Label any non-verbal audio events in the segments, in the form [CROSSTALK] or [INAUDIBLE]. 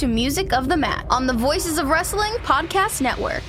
To Music of the Mat on the Voices of Wrestling Podcast Network.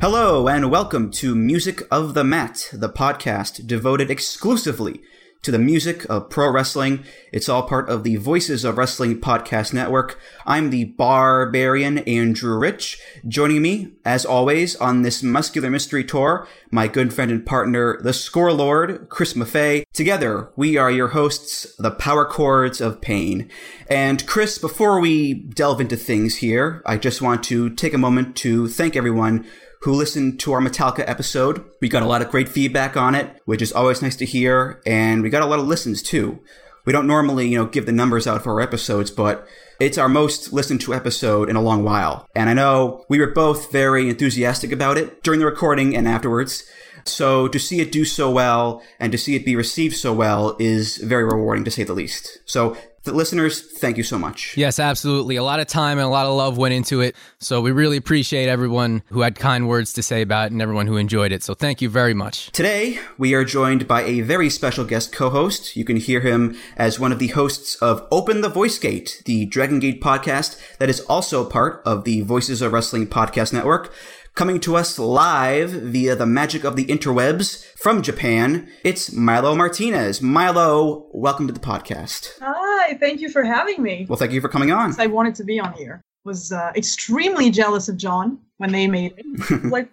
Hello, and welcome to Music of the Mat, the podcast devoted exclusively to the music of pro wrestling. It's all part of the Voices of Wrestling Podcast Network. I'm the barbarian Andrew Rich. Joining me, as always, on this muscular mystery tour, my good friend and partner, the Score Lord, Chris Maffei. Together, we are your hosts, the Power Chords of Pain. And Chris, before we delve into things here, I just want to take a moment to thank everyone who listened to our Metallica episode. We got a lot of great feedback on it, which is always nice to hear, and we got a lot of listens too. We don't normally, you know, give the numbers out for our episodes, but it's our most listened to episode in a long while. And I know we were both very enthusiastic about it during the recording and afterwards. So to see it do so well and to see it be received so well is very rewarding to say the least. So the listeners, thank you so much. Yes, absolutely. A lot of time and a lot of love went into it. So we really appreciate everyone who had kind words to say about it and everyone who enjoyed it. So thank you very much. Today, we are joined by a very special guest co-host. You can hear him as one of the hosts of Open the Voice Gate, the Dragon Gate podcast that is also part of the Voices of Wrestling podcast network. Coming to us live via the magic of the interwebs from Japan, it's Milo Martinez. Milo, welcome to the podcast. Hi, thank you for having me. Well, thank you for coming on. I wanted to be on here. Was uh, extremely jealous of John when they made [LAUGHS] it. like,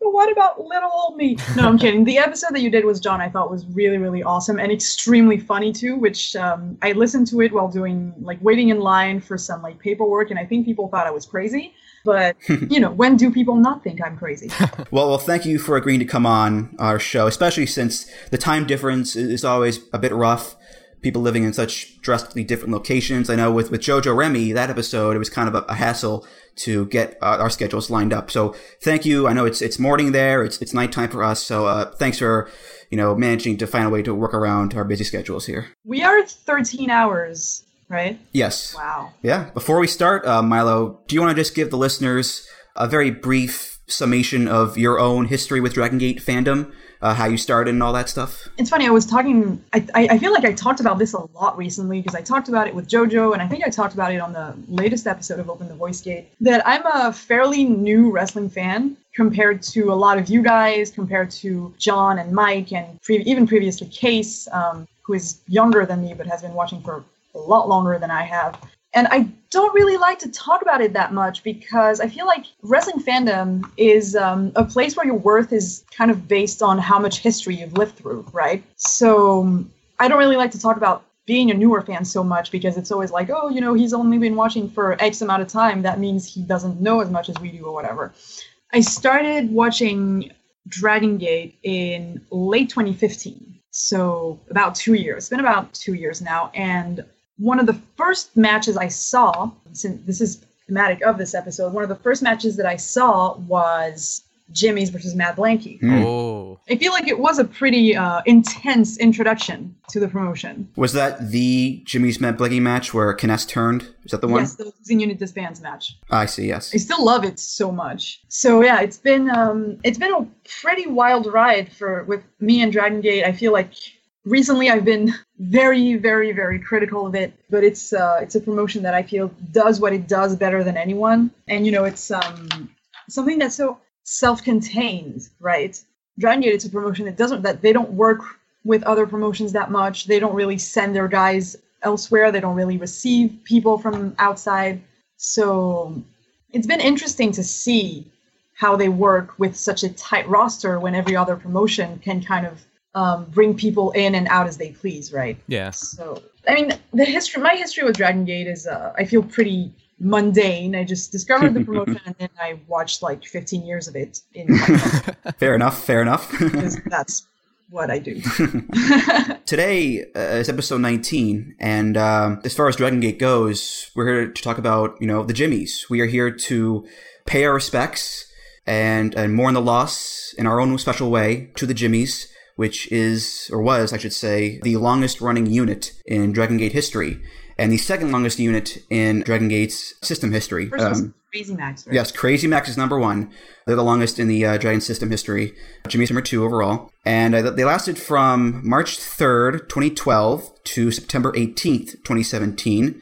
but what about little old me? No, I'm kidding. The episode that you did was John. I thought was really, really awesome and extremely funny too. Which um, I listened to it while doing like waiting in line for some like paperwork, and I think people thought I was crazy. But [LAUGHS] you know, when do people not think I'm crazy? [LAUGHS] well, well, thank you for agreeing to come on our show, especially since the time difference is always a bit rough. People living in such drastically different locations. I know with, with Jojo Remy, that episode, it was kind of a, a hassle to get uh, our schedules lined up. So thank you. I know it's it's morning there. It's it's nighttime for us. So uh, thanks for you know managing to find a way to work around our busy schedules here. We are 13 hours right? Yes. Wow. Yeah. Before we start, uh, Milo, do you want to just give the listeners a very brief summation of your own history with Dragon Gate fandom, uh, how you started and all that stuff? It's funny. I was talking. I, I, feel like I talked about this a lot recently because I talked about it with JoJo, and I think I talked about it on the latest episode of Open the Voice Gate. That I'm a fairly new wrestling fan compared to a lot of you guys, compared to John and Mike, and pre- even previously Case, um, who is younger than me but has been watching for a lot longer than I have. And I don't really like to talk about it that much because I feel like wrestling fandom is um, a place where your worth is kind of based on how much history you've lived through, right? So I don't really like to talk about being a newer fan so much because it's always like, oh, you know, he's only been watching for X amount of time. That means he doesn't know as much as we do or whatever. I started watching Dragon Gate in late 2015. So about two years. It's been about two years now. And one of the first matches I saw, since this is thematic of this episode, one of the first matches that I saw was Jimmy's versus Mad Blankey. Oh. I feel like it was a pretty uh, intense introduction to the promotion. Was that the Jimmy's Mad Blankey match where Kness turned? Is that the one? Yes, the losing unit disbands match. I see. Yes. I still love it so much. So yeah, it's been um, it's been a pretty wild ride for with me and Dragon Gate. I feel like recently I've been very, very, very critical of it, but it's uh, it's a promotion that I feel does what it does better than anyone, and you know it's um, something that's so self-contained, right? Dragon Gate, it's a promotion that doesn't that they don't work with other promotions that much. They don't really send their guys elsewhere. They don't really receive people from outside. So it's been interesting to see how they work with such a tight roster when every other promotion can kind of um, bring people in and out as they please, right? Yeah. So I mean, the history, my history with Dragon Gate is, uh, I feel pretty mundane. I just discovered the [LAUGHS] promotion and then I watched like 15 years of it. In [LAUGHS] fair enough. Fair enough. that's what I do. [LAUGHS] Today uh, is episode 19, and um, as far as Dragon Gate goes, we're here to talk about you know the Jimmies. We are here to pay our respects and and mourn the loss in our own special way to the Jimmies which is, or was, I should say, the longest running unit in Dragon Gate history, and the second longest unit in Dragon Gate's system history. First um, Crazy Max, right? Yes, Crazy Max is number one. They're the longest in the uh, Dragon system history. Jimmy's number two overall. And uh, they lasted from March 3rd, 2012 to September 18th, 2017.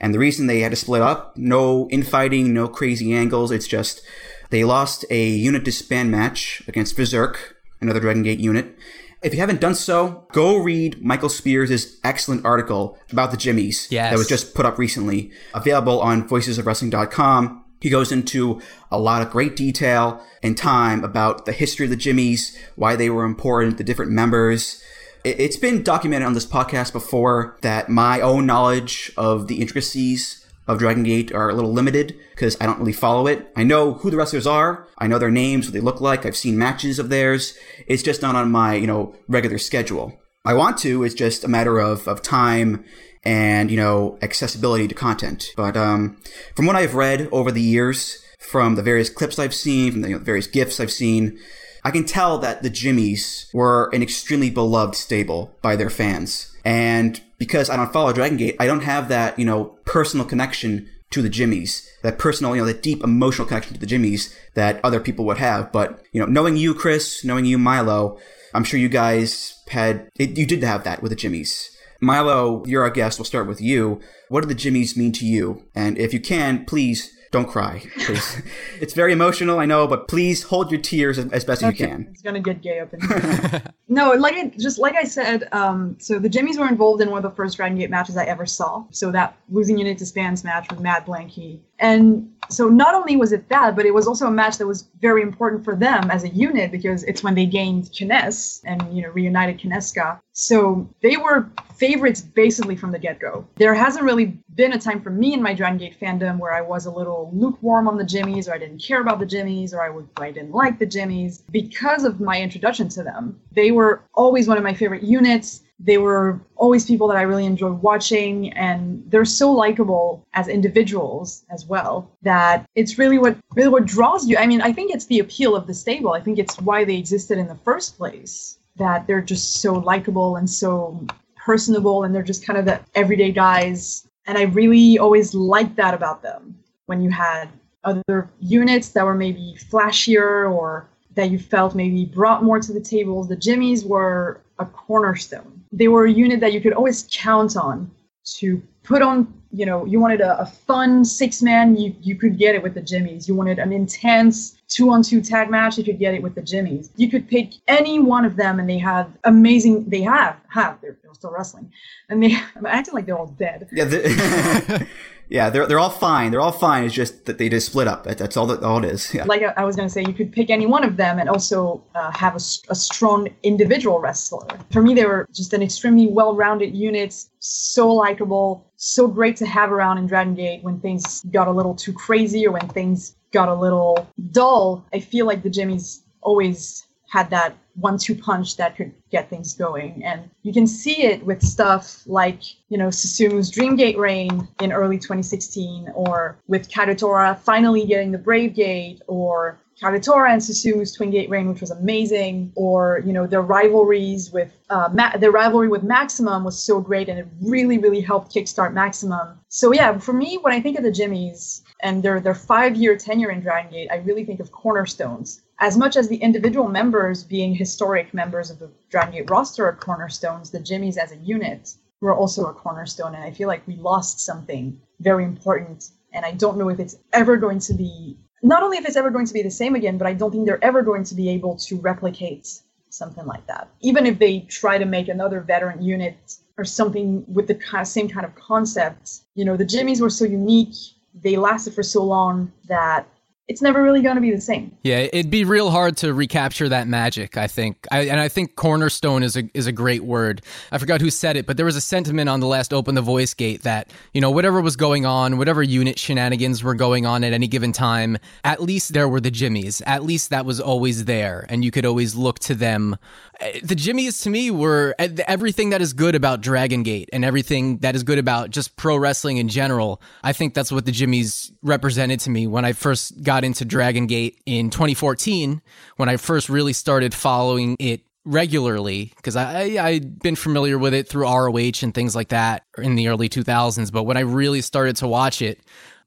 And the reason they had to split up, no infighting, no crazy angles. It's just they lost a unit disband match against Berserk another Dragon Gate unit. If you haven't done so, go read Michael Spears' excellent article about the Jimmies yes. that was just put up recently, available on voicesofwrestling.com. He goes into a lot of great detail and time about the history of the Jimmies, why they were important, the different members. It's been documented on this podcast before that my own knowledge of the intricacies of Dragon Gate are a little limited because I don't really follow it. I know who the wrestlers are. I know their names, what they look like. I've seen matches of theirs. It's just not on my, you know, regular schedule. I want to. It's just a matter of, of time and, you know, accessibility to content. But, um, from what I've read over the years, from the various clips I've seen, from the you know, various gifs I've seen, I can tell that the Jimmies were an extremely beloved stable by their fans. And because I don't follow Dragon Gate, I don't have that, you know, personal connection to the Jimmies, that personal, you know, that deep emotional connection to the Jimmies that other people would have. But, you know, knowing you, Chris, knowing you, Milo, I'm sure you guys had, it, you did have that with the Jimmies. Milo, you're our guest. We'll start with you. What do the Jimmies mean to you? And if you can, please don't cry, please. [LAUGHS] it's very emotional, I know, but please hold your tears as, as best okay. you can. It's gonna get gay up in [LAUGHS] here. no, like I, just like I said, um, so the Jimmies were involved in one of the first Dragon Gate matches I ever saw. So that losing unit disbands match with Mad Blankey, and so not only was it that, but it was also a match that was very important for them as a unit because it's when they gained Kness and you know reunited Kineska. So they were favorites basically from the get-go. There hasn't really been a time for me in my Dragon Gate fandom where I was a little lukewarm on the Jimmies, or I didn't care about the Jimmies, or I would I didn't like the Jimmies because of my introduction to them. They were always one of my favorite units they were always people that I really enjoyed watching, and they're so likable as individuals as well that it's really what really what draws you. I mean, I think it's the appeal of the stable. I think it's why they existed in the first place. That they're just so likable and so personable, and they're just kind of the everyday guys. And I really always liked that about them. When you had other units that were maybe flashier or that you felt maybe brought more to the table, the Jimmies were a cornerstone. They were a unit that you could always count on to put on you know you wanted a, a fun six man you, you could get it with the jimmies. You wanted an intense two on two tag match you could get it with the jimmies. You could pick any one of them and they had amazing they have have they're, they're still wrestling. And they [LAUGHS] i'm acting like they're all dead. Yeah [LAUGHS] Yeah, they're they're all fine. They're all fine. It's just that they just split up. That's all that all it is. Yeah. Like I was to say, you could pick any one of them and also uh, have a, a strong individual wrestler. For me, they were just an extremely well-rounded unit, so likable, so great to have around in Dragon Gate when things got a little too crazy or when things got a little dull. I feel like the Jimmys always had that one-two punch that could get things going. And you can see it with stuff like, you know, Susumu's Dreamgate reign in early 2016, or with Kagetora finally getting the Brave Gate, or Kagetora and Susumu's Twin Gate reign, which was amazing, or you know their rivalries with uh, Ma- their rivalry with Maximum was so great, and it really, really helped kickstart Maximum. So yeah, for me, when I think of the Jimmies and their their five year tenure in Dragon Gate, I really think of cornerstones as much as the individual members being historic members of the Dragon roster are cornerstones, the Jimmies as a unit were also a cornerstone. And I feel like we lost something very important. And I don't know if it's ever going to be, not only if it's ever going to be the same again, but I don't think they're ever going to be able to replicate something like that. Even if they try to make another veteran unit or something with the kind of same kind of concept, you know, the Jimmies were so unique, they lasted for so long that it's never really going to be the same. Yeah, it'd be real hard to recapture that magic. I think, I, and I think cornerstone is a is a great word. I forgot who said it, but there was a sentiment on the last Open the Voice Gate that you know whatever was going on, whatever unit shenanigans were going on at any given time, at least there were the Jimmies. At least that was always there, and you could always look to them. Eh, the Jimmies to me were eh, everything that is good about Dragon Gate and everything that is good about just pro wrestling in general. I think that's what the Jimmies represented to me when I first got into Dragon Gate in 2014 when I first really started following it regularly because I, I I'd been familiar with it through ROH and things like that in the early 2000s. But when I really started to watch it,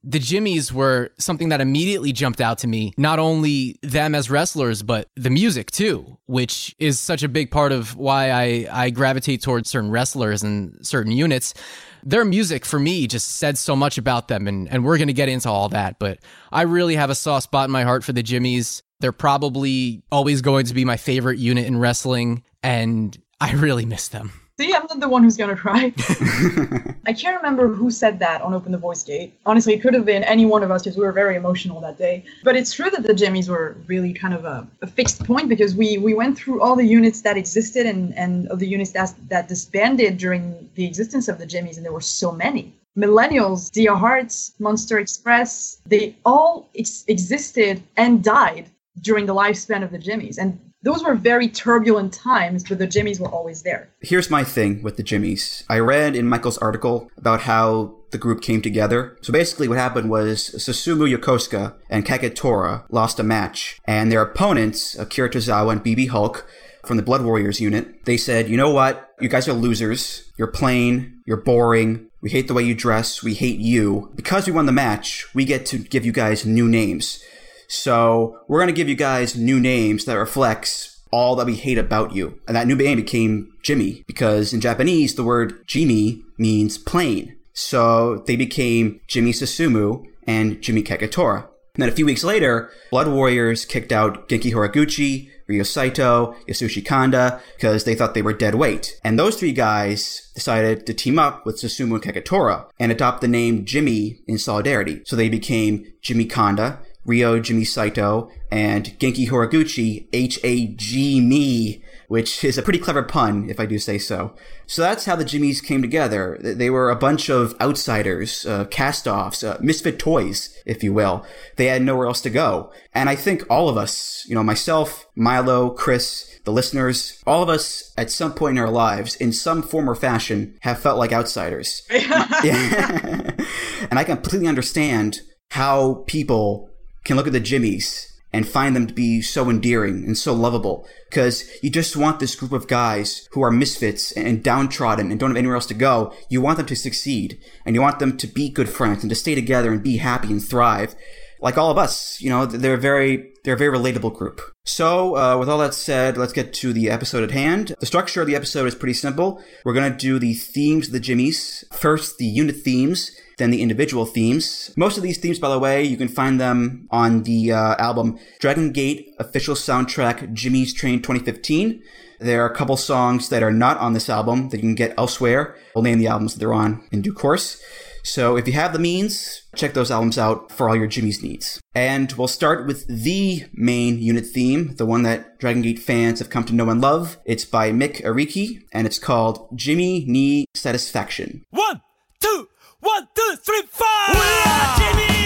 the Jimmies were something that immediately jumped out to me. Not only them as wrestlers, but the music too, which is such a big part of why I, I gravitate towards certain wrestlers and certain units their music for me just said so much about them and, and we're going to get into all that but i really have a soft spot in my heart for the jimmies they're probably always going to be my favorite unit in wrestling and i really miss them See, I'm not the one who's gonna cry. [LAUGHS] I can't remember who said that on Open the Voice Gate. Honestly, it could have been any one of us because we were very emotional that day. But it's true that the Jimmies were really kind of a, a, fixed point because we we went through all the units that existed and and of the units that that disbanded during the existence of the Jimmies, and there were so many. Millennials, Dia Hearts, Monster Express, they all ex- existed and died during the lifespan of the Jimmies. And those were very turbulent times, but the Jimmies were always there. Here's my thing with the Jimmies. I read in Michael's article about how the group came together. So basically, what happened was Susumu Yokosuka and Kagetora lost a match, and their opponents, Akira Tozawa and BB Hulk, from the Blood Warriors unit, they said, you know what? You guys are losers. You're plain. You're boring. We hate the way you dress. We hate you. Because we won the match, we get to give you guys new names. So we're going to give you guys new names that reflects all that we hate about you. And that new name became Jimmy because in Japanese, the word Jimmy means plain. So they became Jimmy Susumu and Jimmy Kagetora. And then a few weeks later, Blood Warriors kicked out Genki Horiguchi, Ryo Saito, Yasushi Kanda, because they thought they were dead weight. And those three guys decided to team up with Susumu and and adopt the name Jimmy in solidarity. So they became Jimmy Kanda, Ryo Jimmy Saito, and Genki Horiguchi, H-A-G me, which is a pretty clever pun, if I do say so. So that's how the Jimmies came together. They were a bunch of outsiders, uh, cast-offs, uh, misfit toys, if you will. They had nowhere else to go. And I think all of us, you know, myself, Milo, Chris, the listeners, all of us at some point in our lives, in some form or fashion, have felt like outsiders. yeah. [LAUGHS] [LAUGHS] and I completely understand how people can look at the Jimmies and find them to be so endearing and so lovable because you just want this group of guys who are misfits and downtrodden and don't have anywhere else to go. You want them to succeed and you want them to be good friends and to stay together and be happy and thrive. Like all of us, you know, they're a very, they're a very relatable group. So, uh, with all that said, let's get to the episode at hand. The structure of the episode is pretty simple. We're going to do the themes of the Jimmies. First, the unit themes than the individual themes. Most of these themes, by the way, you can find them on the uh, album Dragon Gate official soundtrack Jimmy's Train 2015. There are a couple songs that are not on this album that you can get elsewhere. We'll name the albums that they're on in due course. So if you have the means, check those albums out for all your Jimmy's needs. And we'll start with the main unit theme, the one that Dragon Gate fans have come to know and love. It's by Mick Ariki, and it's called Jimmy Knee Satisfaction. One, two, one, two, three, four. We are Jimmy.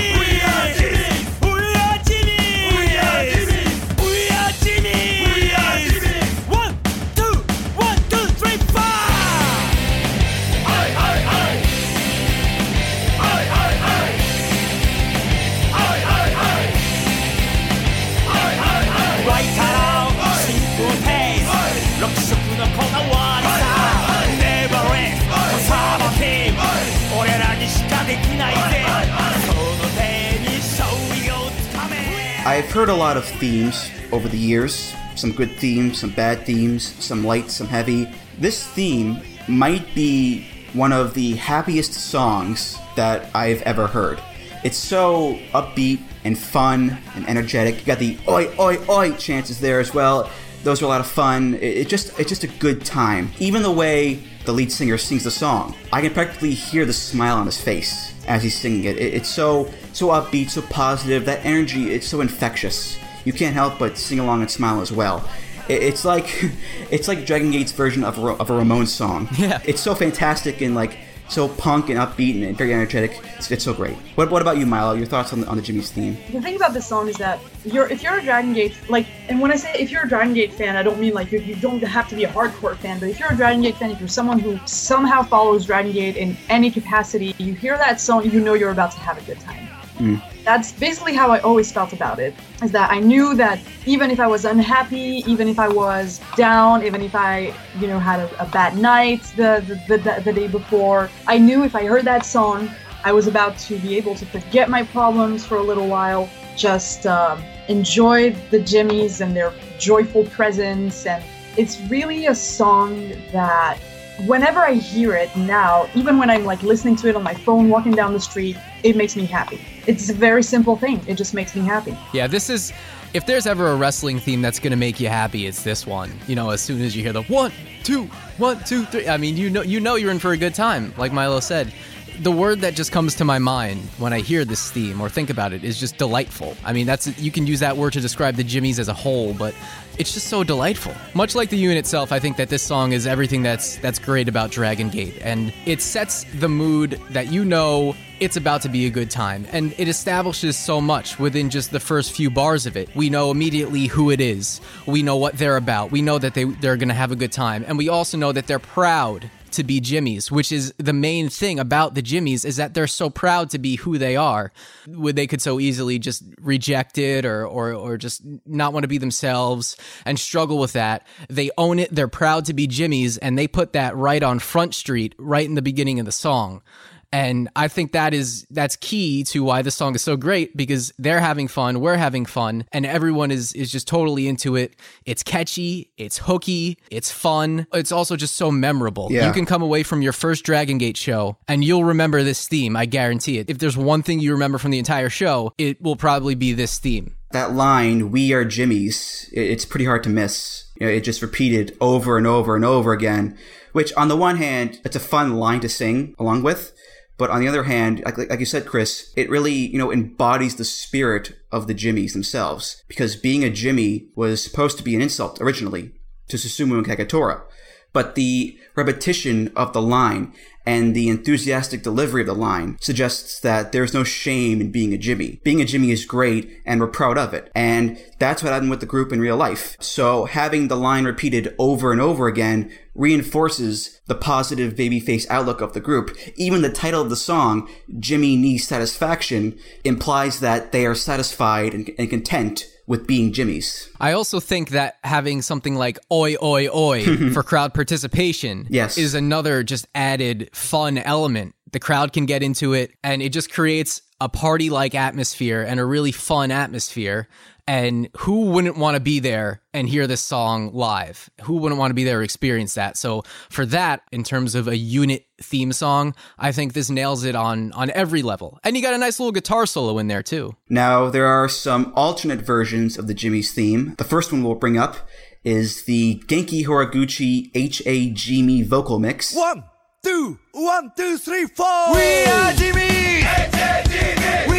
I've heard a lot of themes over the years. Some good themes, some bad themes, some light, some heavy. This theme might be one of the happiest songs that I've ever heard. It's so upbeat and fun and energetic. You got the oi oi oi chances there as well. Those are a lot of fun. It, it just it's just a good time. Even the way the lead singer sings the song, I can practically hear the smile on his face as he's singing it. it it's so so upbeat, so positive. That energy, it's so infectious. You can't help but sing along and smile as well. It, it's like [LAUGHS] it's like Dragon Gate's version of a, of a Ramones song. Yeah. It's so fantastic and like so punk and upbeat and very energetic. It's, it's so great. What, what about you, Milo? Your thoughts on the, on the Jimmy's theme? The thing about this song is that you're if you're a Dragon Gate like, and when I say if you're a Dragon Gate fan, I don't mean like you, you don't have to be a hardcore fan, but if you're a Dragon Gate fan, if you're someone who somehow follows Dragon Gate in any capacity, you hear that song, you know you're about to have a good time. Mm. That's basically how I always felt about it. Is that I knew that even if I was unhappy, even if I was down, even if I, you know, had a, a bad night the, the, the the day before, I knew if I heard that song, I was about to be able to forget my problems for a little while, just um, enjoy the Jimmies and their joyful presence. And it's really a song that whenever I hear it now, even when I'm like listening to it on my phone, walking down the street, it makes me happy. It's a very simple thing. It just makes me happy. Yeah, this is. If there's ever a wrestling theme that's gonna make you happy, it's this one. You know, as soon as you hear the one, two, one, two, three. I mean, you know, you know, you're in for a good time. Like Milo said, the word that just comes to my mind when I hear this theme or think about it is just delightful. I mean, that's you can use that word to describe the Jimmies as a whole, but it's just so delightful. Much like the unit itself, I think that this song is everything that's that's great about Dragon Gate, and it sets the mood that you know it's about to be a good time, and it establishes so much within just the first few bars of it. We know immediately who it is. We know what they're about. We know that they they're going to have a good time, and we also know that they're proud to be Jimmys, which is the main thing about the Jimmys is that they're so proud to be who they are. Would they could so easily just reject it or or or just not want to be themselves and struggle with that. They own it, they're proud to be Jimmys and they put that right on Front Street right in the beginning of the song. And I think that is that's key to why the song is so great because they're having fun, we're having fun, and everyone is is just totally into it. It's catchy, it's hooky, it's fun. It's also just so memorable. Yeah. You can come away from your first Dragon Gate show and you'll remember this theme, I guarantee it. If there's one thing you remember from the entire show, it will probably be this theme. That line, "We are Jimmy's," it's pretty hard to miss. You know, it just repeated over and over and over again. Which, on the one hand, it's a fun line to sing along with. But on the other hand, like, like you said, Chris, it really, you know, embodies the spirit of the Jimmies themselves. Because being a Jimmy was supposed to be an insult originally to Susumu and Kagetora. But the repetition of the line and the enthusiastic delivery of the line suggests that there's no shame in being a Jimmy. Being a Jimmy is great and we're proud of it. And that's what happened with the group in real life. So having the line repeated over and over again reinforces the positive babyface outlook of the group. Even the title of the song, Jimmy Needs Satisfaction, implies that they are satisfied and, and content with being Jimmys. I also think that having something like oi oi oi [LAUGHS] for crowd participation Yes. is another just added fun element. The crowd can get into it and it just creates a party like atmosphere and a really fun atmosphere. And who wouldn't want to be there and hear this song live? Who wouldn't want to be there or experience that? So for that, in terms of a unit theme song, I think this nails it on on every level. And you got a nice little guitar solo in there too. Now, there are some alternate versions of the Jimmy's theme. The first one we'll bring up is the Genki Horiguchi H.A.G. Me vocal mix. One, two, one, two, three, four. We are Jimmy. We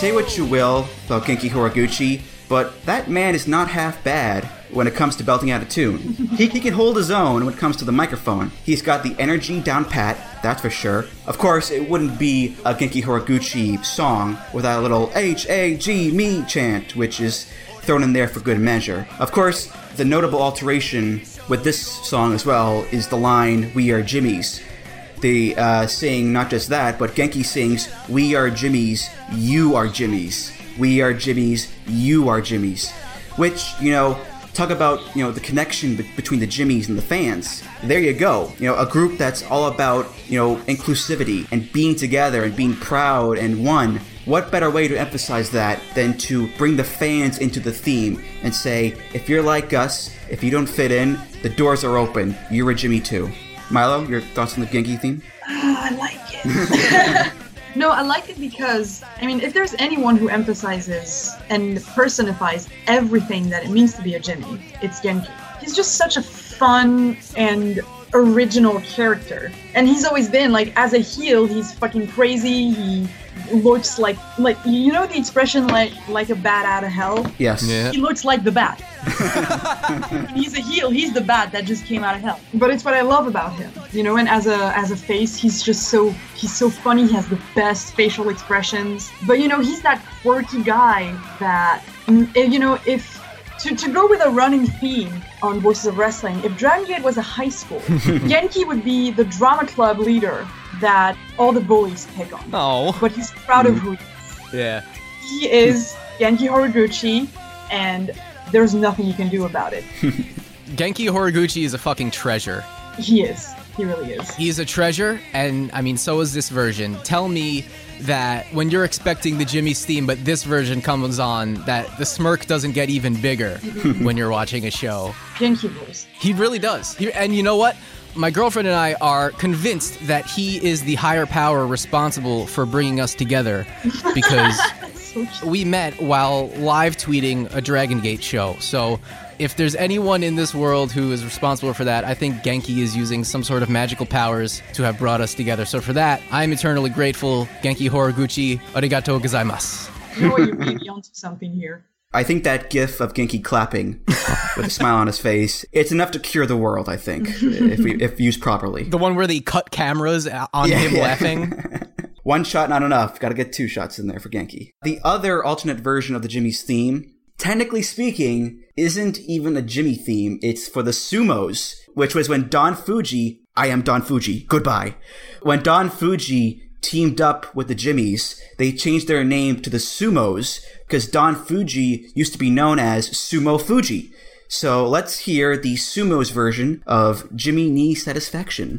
Say what you will about Genki Horiguchi, but that man is not half bad when it comes to belting out a tune. he, he can hold his own when it comes to the microphone. He's got the energy down pat, that's for sure. Of course, it wouldn't be a Genki Horiguchi song without a little H-A-G me chant, which is thrown in there for good measure. Of course, the notable alteration with this song as well is the line, We are Jimmy's. They uh, sing not just that, but Genki sings, We are Jimmy's, you are Jimmy's. We are Jimmy's, you are Jimmy's. Which, you know, talk about, you know, the connection be- between the Jimmys and the fans. There you go. You know, a group that's all about, you know, inclusivity and being together and being proud and one. What better way to emphasize that than to bring the fans into the theme and say, if you're like us, if you don't fit in, the doors are open. You're a Jimmy too. Milo, your thoughts on the Genki theme? Ah, I like it. [LAUGHS] [LAUGHS] No, I like it because I mean, if there's anyone who emphasizes and personifies everything that it means to be a Jimmy, it's Genki. He's just such a fun and original character, and he's always been like as a heel, he's fucking crazy. He looks like like you know the expression like like a bat out of hell. Yes. Yeah. He looks like the bat. [LAUGHS] he's a heel. He's the bat that just came out of hell. But it's what I love about him, you know. And as a as a face, he's just so he's so funny. He has the best facial expressions. But you know, he's that quirky guy that mm, eh, you know if. To, to go with a running theme on Voices of Wrestling, if Dragon Gate was a high school, [LAUGHS] Genki would be the drama club leader that all the bullies pick on. Oh. But he's proud of who he is Yeah. he is Genki Horiguchi, and there's nothing you can do about it. [LAUGHS] Genki Horiguchi is a fucking treasure. He is. He really is. He is a treasure, and I mean, so is this version. Tell me that when you're expecting the Jimmy's theme, but this version comes on, that the smirk doesn't get even bigger [LAUGHS] when you're watching a show. He really does. He, and you know what? My girlfriend and I are convinced that he is the higher power responsible for bringing us together [LAUGHS] because we met while live tweeting a Dragon Gate show. So if there's anyone in this world who is responsible for that, I think Genki is using some sort of magical powers to have brought us together. So for that, I'm eternally grateful. Genki Horiguchi, arigato gozaimasu. You know what? You're maybe onto something here. I think that gif of Genki clapping with a smile on his face, it's enough to cure the world, I think, if we if used properly. The one where they cut cameras on Yeah, him yeah. laughing. [LAUGHS] One shot not enough. Got to get two shots in there for Genki. The other alternate version of the Jimmy's theme, technically speaking, isn't even a Jimmy theme. It's for the Sumos, which was when Don Fuji, I am Don Fuji, goodbye. When Don Fuji teamed up with the Jimmies, they changed their name to the Sumos because Don Fuji used to be known as Sumo Fuji. So let's hear the Sumos version of Jimmy Knee Satisfaction.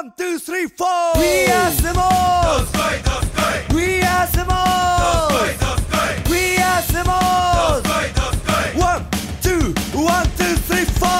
One, two, three, four. We are Sumo. We are Sumo. We are Sumo. One, two, one, two, three, four.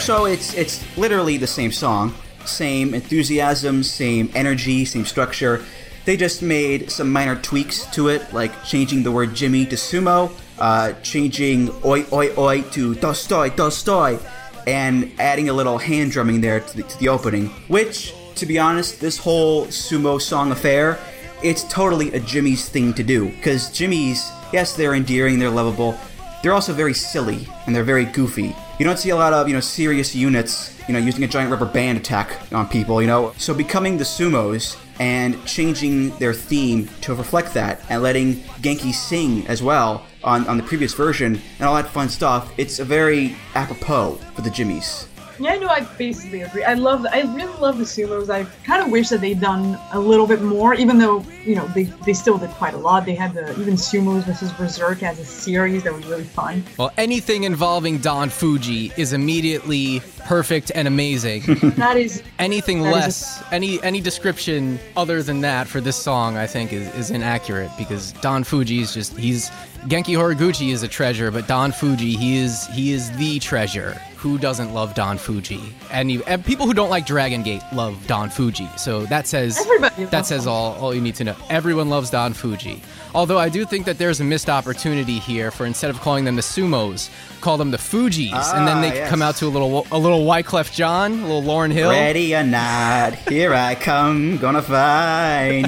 So it's it's literally the same song, same enthusiasm, same energy, same structure. They just made some minor tweaks to it, like changing the word Jimmy to sumo, uh, changing oi oi oi to dosukoi dosukoi, and adding a little hand drumming there to the, to the opening. Which, to be honest, this whole sumo song affair, it's totally a Jimmy's thing to do. Because Jimmy's, yes, they're endearing, they're lovable, they're also very silly and they're very goofy. You don't see a lot of, you know, serious units, you know, using a giant rubber band attack on people, you know. So becoming the sumos and changing their theme to reflect that and letting Genki sing as well on, on the previous version and all that fun stuff, it's a very apropos for the Jimmies. Yeah, no, I basically agree. I love, I really love the sumos. I kind of wish that they'd done a little bit more, even though you know they they still did quite a lot. They had the even sumos versus Berserk as a series that was really fun. Well, anything involving Don Fuji is immediately perfect and amazing. [LAUGHS] That is anything That is less any any description other than that for this song i think is, is inaccurate because don fuji is just he's genki horiguchi is a treasure but don fuji he is he is the treasure. Who doesn't love don fuji? And, you, and people who don't like dragon gate love don fuji. So that says Everybody that says all all you need to know. Everyone loves don fuji. Although i do think that there's a missed opportunity here for instead of calling them the sumos call them the fujis. And then Ah, they yes. come out to a little a little wyclef jean a little lauryn hill. Ready or not, here I come, gonna find.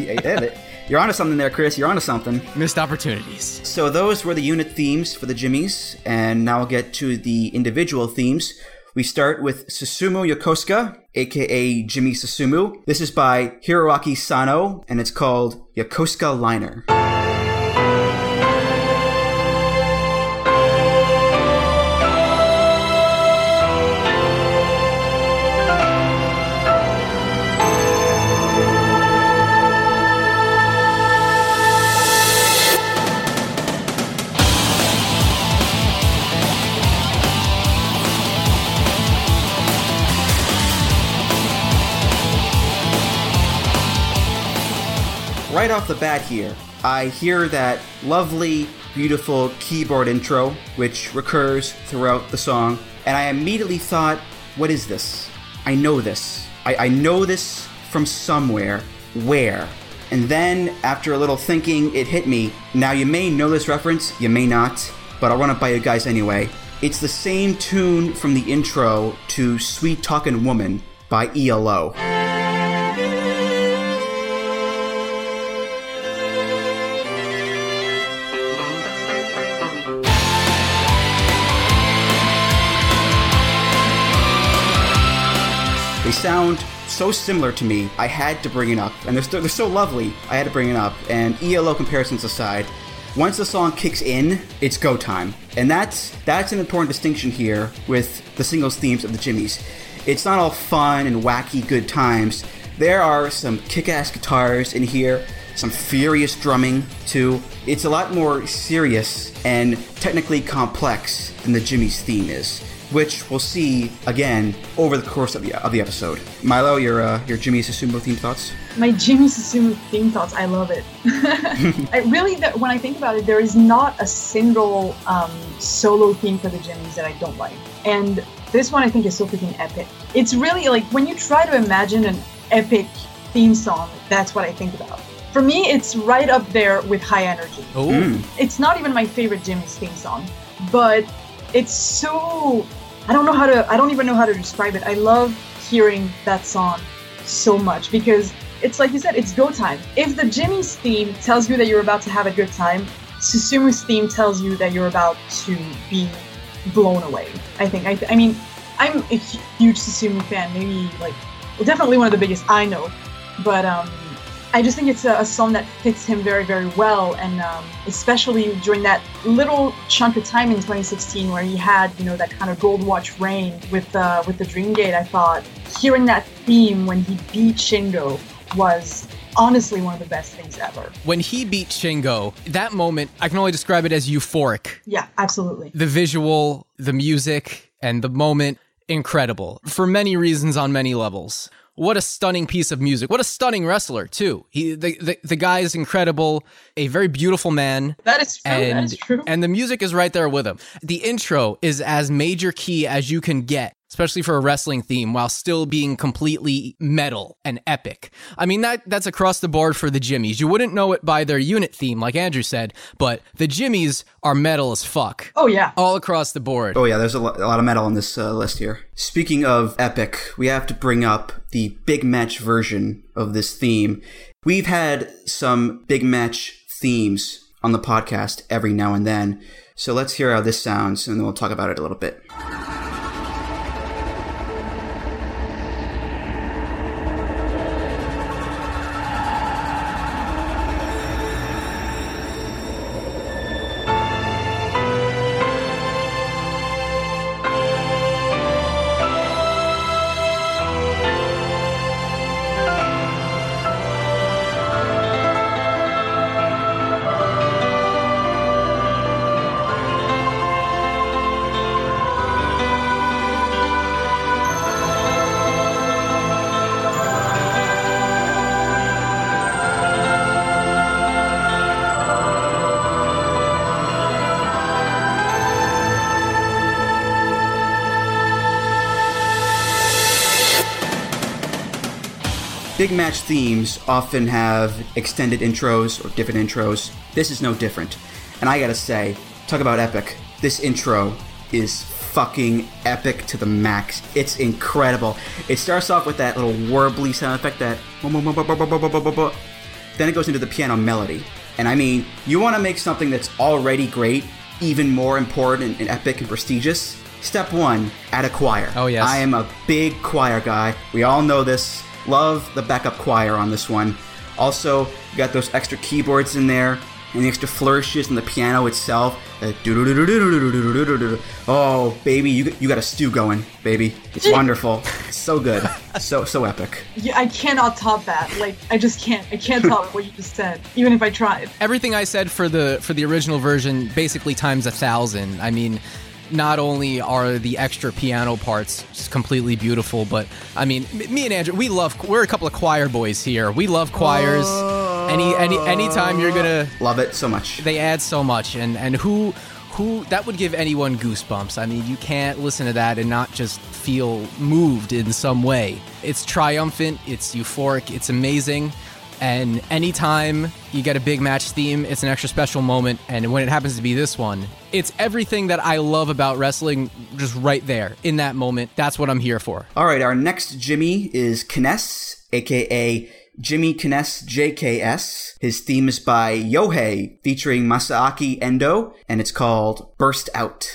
You're onto something there, Chris. You're onto something. missed opportunities So those were the unit themes for the Jimmies, and now we'll get to the individual themes. We start with Susumu Yokosuka, aka Jimmy Susumu. This is by Hiroaki Sano, and it's called Yokosuka Liner. Right off the bat here, I hear that lovely beautiful keyboard intro, which recurs throughout the song, and I immediately thought, what is this? I know this. I, I know this from somewhere. Where? And then, after a little thinking, it hit me. Now, you may know this reference, you may not, but I'll run it by you guys anyway. It's the same tune from the intro to Sweet Talkin' Woman by ELO. Sound so similar to me, I had to bring it up. And they're, so- they're so lovely, I had to bring it up. And ELO comparisons aside, once the song kicks in, it's go time. And that's that's an important distinction here with the singles themes of the Jimmies. It's not all fun and wacky good times. There are some kick-ass guitars in here, some furious drumming too. It's a lot more serious and technically complex than the Jimmy's theme is, which we'll see again over the course of the, of the episode. Milo, your uh, your Jimmy Susumu theme thoughts? My Jimmy Susumu theme thoughts, I love it. [LAUGHS] I really, th- when I think about it, there is not a single um, solo theme for the Jimmys that I don't like. And this one I think is so freaking epic. It's really like when you try to imagine an epic theme song, that's what I think about. For me, it's right up there with High Energy. Oh, It's not even my favorite Jimmy's theme song, but it's so I don't know how to I don't even know how to describe it. I love hearing that song so much because it's like you said, it's go time. If the Jimmy's theme tells you that you're about to have a good time, Susumu's theme tells you that you're about to be blown away. I think. I, th- I mean, I'm a huge Susumu fan. Maybe like, well, definitely one of the biggest I know. But um, I just think it's a, a song that fits him very, very well, and um, especially during that little chunk of time in 2016 where he had, you know, that kind of gold watch reign with uh, with the Dreamgate. I thought hearing that theme when he beat Shingo was honestly one of the best things ever. when he beat Shingo, that moment I can only describe it as euphoric. Yeah, absolutely. The visual, the music, and the moment incredible for many reasons on many levels. What a stunning piece of music. What a stunning wrestler too. He the the, the guy is incredible, a very beautiful man. That is true. that and is true. and the music is right there with him. The intro is as major key as you can get, especially for a wrestling theme, while still being completely metal and epic. I mean that that's across the board for the Jimmies. You wouldn't know it by their unit theme, like Andrew said, but the Jimmies are metal as fuck. oh yeah. All across the board. Oh yeah, there's a, lo- a lot of metal on this uh, list here. Speaking of epic, we have to bring up the big match version of this theme. We've had some big match themes on the podcast every now and then, so let's hear how this sounds, and then we'll talk about it a little bit. Match themes often have extended intros or different intros. This is no different. And I gotta say, talk about epic. This intro is fucking epic to the max. It's incredible. It starts off with that little warbly sound effect that. Then it goes into the piano melody. And I mean, you wanna make something that's already great even more important and epic and prestigious? Step one, add a choir. Oh, yes. I am a big choir guy. We all know this. Love the backup choir on this one. Also, you got those extra keyboards in there and the extra flourishes in the piano itself. Oh, baby, you, you got a stew going, baby. It's wonderful. so good. So so epic. Yeah, I cannot top that. Like I just can't. I can't top what you just said, even if I tried. Everything I said for the for the original version basically times a thousand. I mean, not only are the extra piano parts completely beautiful, but I mean, m- me and Andrew, we love. We're a couple of choir boys here. We love choirs. Any any anytime you're gonna Love it so much. they add so much and and who who that would give anyone goosebumps. I mean, you can't listen to that and not just feel moved in some way. It's triumphant, it's euphoric, it's amazing. And anytime you get a big match theme, it's an extra special moment. And when it happens to be this one, it's everything that I love about wrestling just right there in that moment. That's what I'm here for. All right, our next Jimmy is Kness, aka Jimmy Kness JKS. His theme is by Yohei, featuring Masaaki Endo, and it's called Burst Out.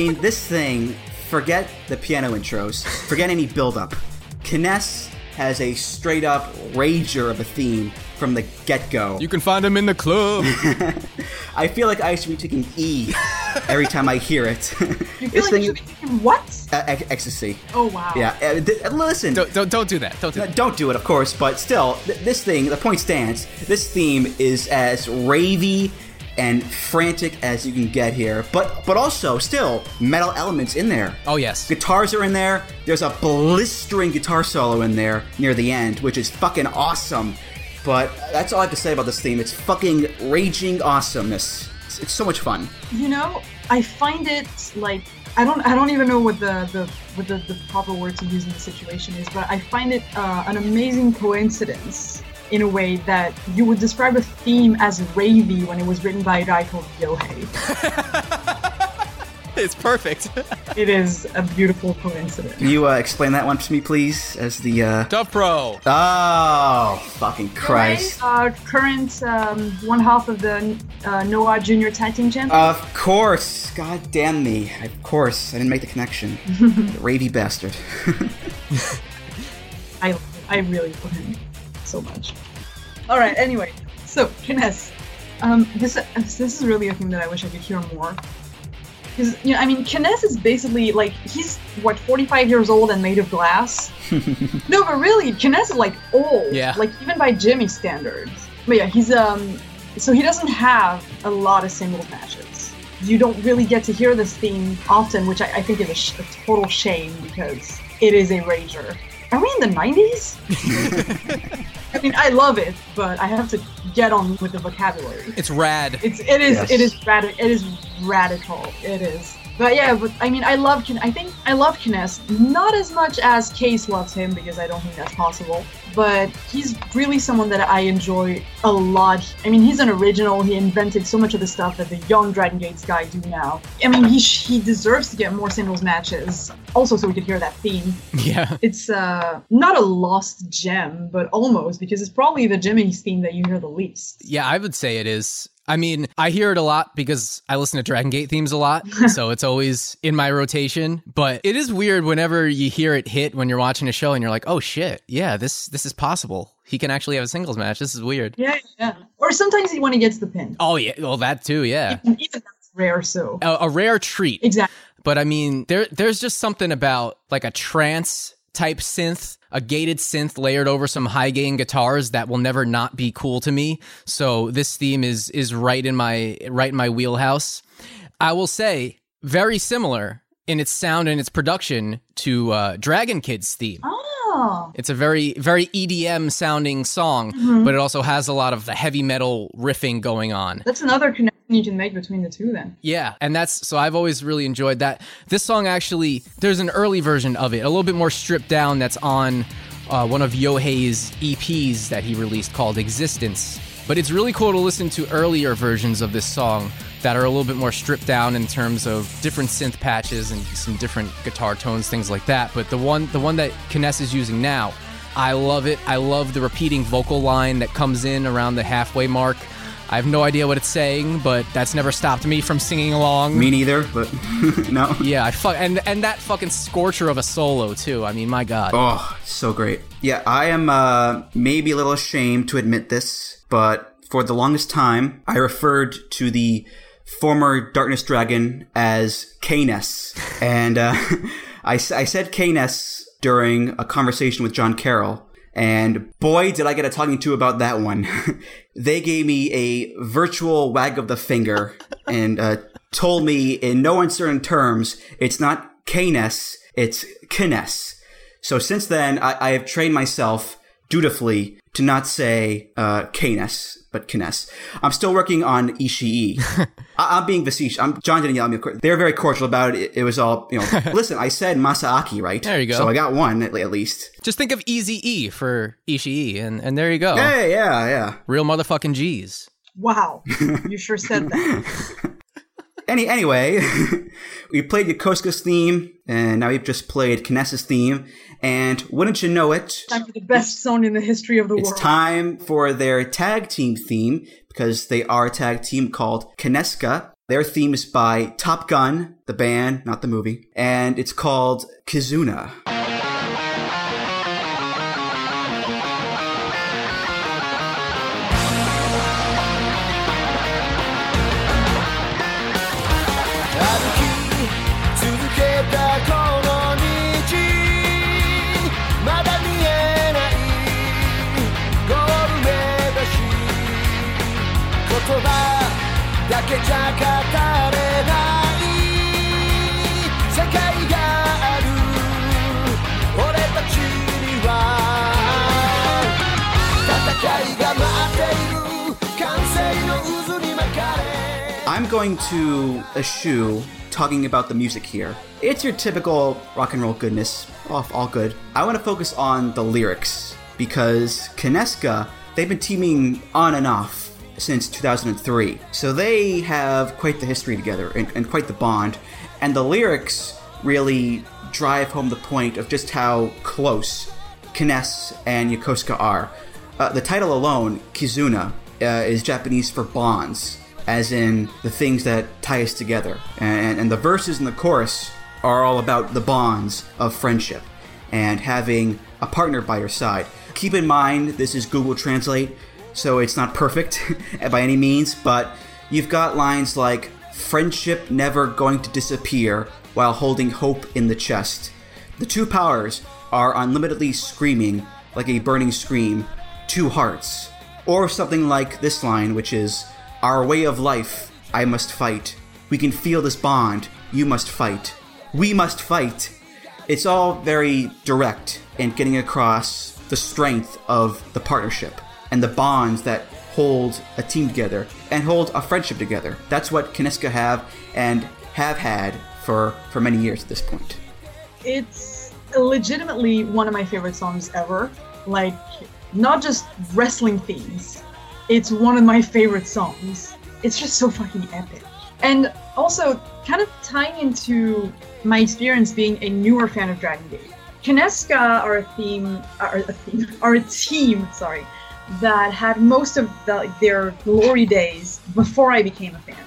Mean, this thing, forget the piano intros, forget any build up. Kness has a straight up rager of a theme from the get go. You can find him in the club. [LAUGHS] I feel like I should be taking E every time I hear it. You feel [LAUGHS] like you should be thinking, what? uh, ec- ecstasy. Oh wow. Yeah, uh, th- listen. don't, don't, don't do that. Don't do Uh, that. Don't do it, of course, but still, th- this thing, the point stands. This theme is as ravey and frantic as you can get here, but but also still metal elements in there. Oh, yes. Guitars are in there. There's a blistering guitar solo in there near the end, which is fucking awesome. But that's all I have to say about this theme. It's fucking raging awesomeness. It's, it's so much fun. You know, I find it like I don't I don't even know what the the what the, the proper word to use in the situation is, but I find it uh, an amazing coincidence in a way that you would describe a theme as ravey when it was written by a guy called Yohei. [LAUGHS] It's perfect. it is a beautiful coincidence. Can you uh, explain that one to me, please? As the uh... Tough Pro. oh, fucking Christ! Uh, current um, one half of the uh, Noah Junior Tag Team Champion. Of course. God damn me. Of course. I didn't make the connection. [LAUGHS] Ravey bastard. [LAUGHS] I I really love him so much. All right. Anyway, so Kines, um, this this is really a thing that I wish I could hear more. Because you know, I mean, Kines is basically like he's what 45 years old and made of glass. [LAUGHS] no, but really, Kines is like old. Yeah. Like even by Jimmy standards. But yeah, he's um, so he doesn't have a lot of singles matches. You don't really get to hear this theme often, which I, I think is a, sh- a total shame because it is a rager. Are we in the 90s? [LAUGHS] I mean, I love it, but I have to get on with the vocabulary. It's rad. It's it is Yes. it is radi- it is radical. It is. But yeah, but I mean, I love Kin- I think I love Kines not as much as Case loves him because I don't think that's possible. But he's really someone that I enjoy a lot. I mean, he's an original. He invented so much of the stuff that the young Dragon Gates guy do now. I mean, he sh- he deserves to get more singles matches. Also, so we could hear that theme [LAUGHS] Yeah. it's uh not a lost gem, but almost because it's probably the Jimmy's theme that you hear the least. Yeah, I would say it is. I mean, I hear it a lot because I listen to Dragon Gate themes a lot, [LAUGHS] so it's always in my rotation. But it is weird whenever you hear it hit when you're watching a show and you're like, "Oh shit, yeah, this this is possible. He can actually have a singles match. This is weird." Yeah, yeah. Or sometimes he when he gets the pin. Oh yeah, well that too, yeah. Even that's rare, so A, a rare treat. exactly. But I mean, there there's just something about like a trance type synth, a gated synth layered over some high gain guitars that will never not be cool to me. So this theme is is right in my right in my wheelhouse. I will say very similar in its sound and its production to uh, Dragon Kids theme. Oh, It's a very very EDM sounding song, but it also has a lot of the heavy metal riffing going on. that's another connection you can make between the two. Then Yeah, and that's so I've always really enjoyed that. This song actually, there's an early version of it, a little bit more stripped down. That's on uh, one of Yohei's EPs that he released called Existence. But it's really cool to listen to earlier versions of this song that are a little bit more stripped down in terms of different synth patches and some different guitar tones, things like that. But the one, the one that Kness is using now, I love it. I love the repeating vocal line that comes in around the halfway mark. I have no idea what it's saying, but that's never stopped me from singing along. Me neither, but [LAUGHS] no. yeah, I fuck and and that fucking scorcher of a solo too. I mean, my god. Oh, so great. Yeah, I am uh, maybe a little ashamed to admit this, but for the longest time, I referred to the former Darkness Dragon as Kness. and uh, [LAUGHS] I, I said Kness during a conversation with John Carroll. And boy, did I get a talking to about that one. [LAUGHS] they gave me a virtual wag of the finger and uh, told me in no uncertain terms it's not Kness, it's Kness. So since then, I, I have trained myself dutifully to not say uh, Kness, but Kness. I'm still working on Ishii. [LAUGHS] I- am being facetious. I'm, John didn't yell at me. Of course. They were very cordial about it. It was all, you know, [LAUGHS] listen, I said Masaaki, right? There you go. So I got one at, at least. Just think of Easy E for Ishii, and, and there you go. Hey, yeah, yeah. Real motherfucking G's. Wow, you sure said that. [LAUGHS] Any anyway, [LAUGHS] we played Yokosuka's theme, and now we've just played Kness's theme. And wouldn't you know it, Time for the best song in the history of the it's world. time for their tag team theme because they are a tag team called Kineska. Their theme is by Top Gun, the band, not the movie, and it's called Kizuna. けじゃ語れない世界がある俺たちには戦いが待っている完成の渦に巻かれ I'm going to eschew talking about the music here. It's your typical rock and roll goodness, all, all good. I want to focus on the lyrics because Kineska, they've been teaming on and off since 2003. So they have quite the history together and, and quite the bond. And the lyrics really drive home the point of just how close Kines and Yokosuka are. Uh, the title alone, Kizuna, uh, is Japanese for bonds, as in the things that tie us together. And, and the verses and the chorus are all about the bonds of friendship and having a partner by your side. Keep in mind, this is Google Translate, so it's not perfect [LAUGHS] by any means, but you've got lines like friendship never going to disappear while holding hope in the chest. The two powers are unlimitedly screaming like a burning scream, two hearts. Or something like this line, which is, Our way of life, I must fight. We can feel this bond, you must fight. We must fight. It's all very direct and getting across the strength of the partnership and the bonds that hold a team together and hold a friendship together. That's what Kineska have and have had for, for many years at this point. it's legitimately one of my favorite songs ever. Like, not just wrestling themes, it's one of my favorite songs. It's just so fucking epic. And also, kind of tying into my experience being a newer fan of Dragon Gate. Kineska are a theme, are a theme, are a team, sorry, that had most of the, their glory days before I became a fan.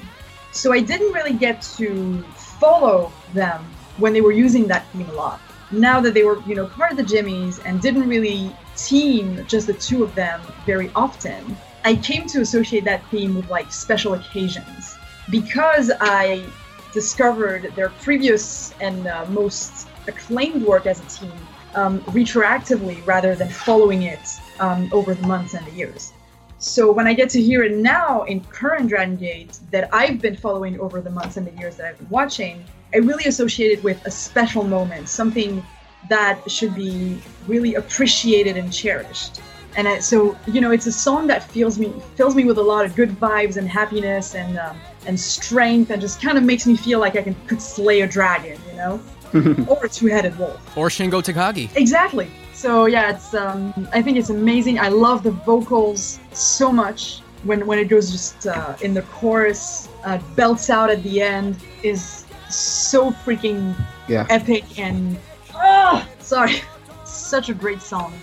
So I didn't really get to follow them when they were using that theme a lot. Now that they were, you know, part of the Jimmies and didn't really team just the two of them very often, I came to associate that theme with like special occasions. Because I discovered their previous and uh, most acclaimed work as a team um, retroactively rather than following it um, over the months and the years. So when I get to hear it now in current Dragon Gate that I've been following over the months and the years that I've been watching, I really associate it with a special moment, something that should be really appreciated and cherished. And I, so, you know, it's a song that fills me fills me with a lot of good vibes and happiness and um, and strength, and just kind of makes me feel like I can could slay a dragon, you know, [LAUGHS] or two-headed wolf. Or Shingo Takagi. Exactly. So yeah, it's um, I think it's amazing. I love the vocals so much when when it goes just uh, in the chorus, uh, belts out at the end is so freaking Yeah. epic and ah, sorry, [LAUGHS] such a great song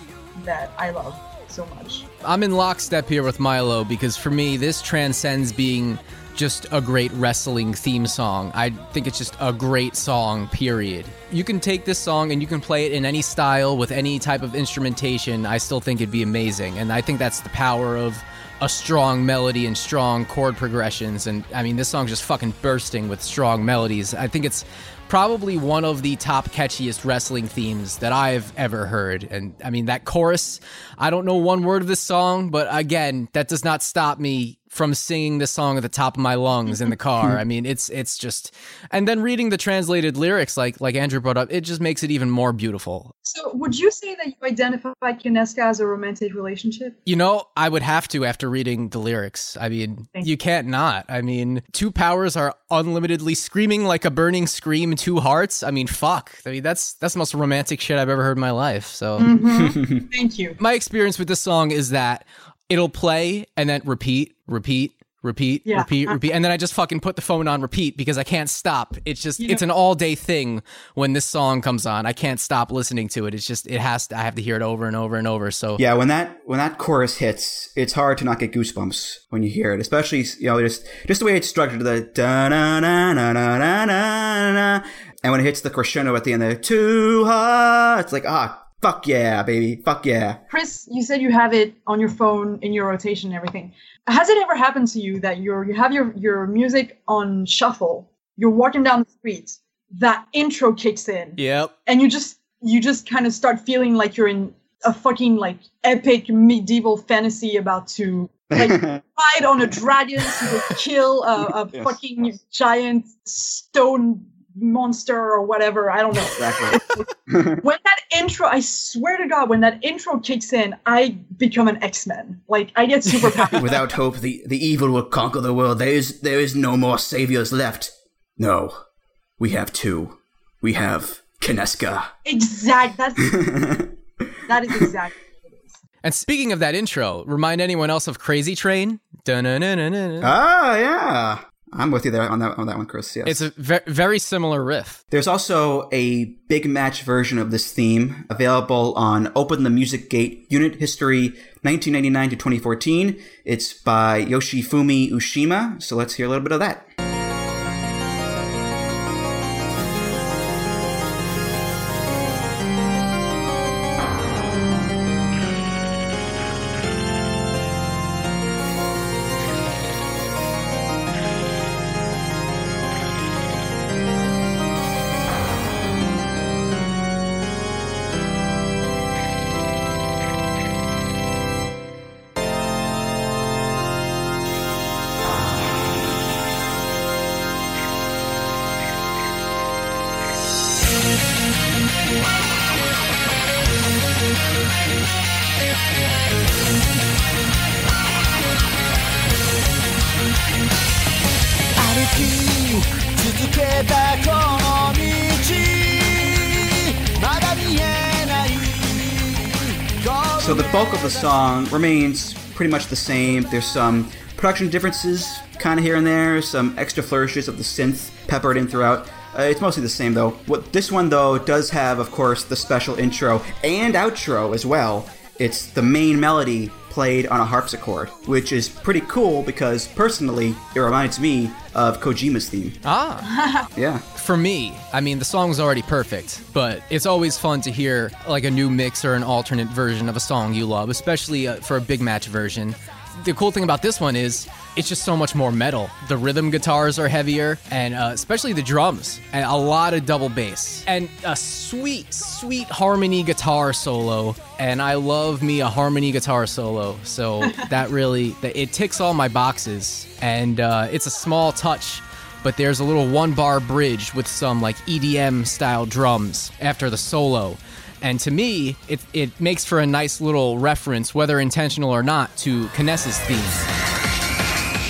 that I love so much. I'm in lockstep here with Milo because for me, this transcends being just a great wrestling theme song. I think it's just a great song, period. You can take this song and you can play it in any style with any type of instrumentation. I still think it'd be amazing. And I think that's the power of a strong melody and strong chord progressions. And I mean, this song's just fucking bursting with strong melodies. I think it's probably one of the top catchiest wrestling themes that I've ever heard. And I mean, that chorus, I don't know one word of this song, but again, that does not stop me from singing the song at the top of my lungs in the car. [LAUGHS] I mean, it's it's just and then reading the translated lyrics like like Andrew brought up, it just makes it even more beautiful. So, would you say that you identify Kineska as a romantic relationship? You know, I would have to after reading the lyrics. I mean, Thank you can't not. I mean, two powers are unlimitedly screaming like a burning scream, two hearts. I mean, fuck. I mean, that's that's the most romantic shit I've ever heard in my life. So, Mhm. [LAUGHS] Thank you. my experience with this song is that it'll play and then repeat, repeat, repeat, Yeah. repeat, repeat, and then I just fucking put the phone on repeat because I can't stop. It's just You it's an all day thing when this song comes on. I can't stop listening to it. It's just it has to. I have to hear it over and over and over. So Yeah, when that when that chorus hits, it's hard to not get goosebumps when you hear it. Especially you know just just the way it's structured, the da na na na na na na na, and when it hits the crescendo at the end, the two hearts, it's like ah fuck yeah, baby, fuck yeah. Chris, you said you have it on your phone in your rotation and everything. Has it ever happened to you that you're you have your your music on shuffle? You're walking down the street, that intro kicks in, Yep. and you just you just kind of start feeling like you're in a fucking like epic medieval fantasy about to like [LAUGHS] ride on a dragon to kill a, a Yes. fucking giant stone monster or whatever. I don't know. Exactly. [LAUGHS] when that intro, I swear to God, when that intro kicks in, I become an X Men. Like I get super [LAUGHS] powerful. Without hope, the, the evil will conquer the world. There is there is no more saviors left. No, we have two. We have Kineska. exact. That's [LAUGHS] that is exactly. what it is. And speaking of that intro, remind anyone else of Crazy Train. Dun-dun-dun-dun-dun. Ah, yeah. I'm with you there on that on that one, Chris. Yes. It's a ve- very similar riff. There's also a big match version of this theme available on Open the Music Gate Unit History 1999 to 2014. It's by Yoshifumi Ushima. So let's hear a little bit of that. The song remains pretty much the same. There's some production differences, kind of here and there, some extra flourishes of the synth peppered in throughout. Uh, it's mostly the same though. What this one though does have, of course, the special intro and outro as well. It's the main melody played on a harpsichord, which is pretty cool because personally, it reminds me of Kojima's theme. Ah. [LAUGHS] Yeah. For me, I mean, the song was already perfect, but it's always fun to hear like a new mix or an alternate version of a song you love, especially uh, for a big match version. The cool thing about this one is it's just so much more metal. The rhythm guitars are heavier, and uh, especially the drums, and a lot of double bass, and a sweet, sweet harmony guitar solo. And I love me a harmony guitar solo, so [LAUGHS] that really that it ticks all my boxes, and uh, it's a small touch but there's a little one bar bridge with some like EDM style drums after the solo. And to me, it, it makes for a nice little reference, whether intentional or not, to Kinesis' theme.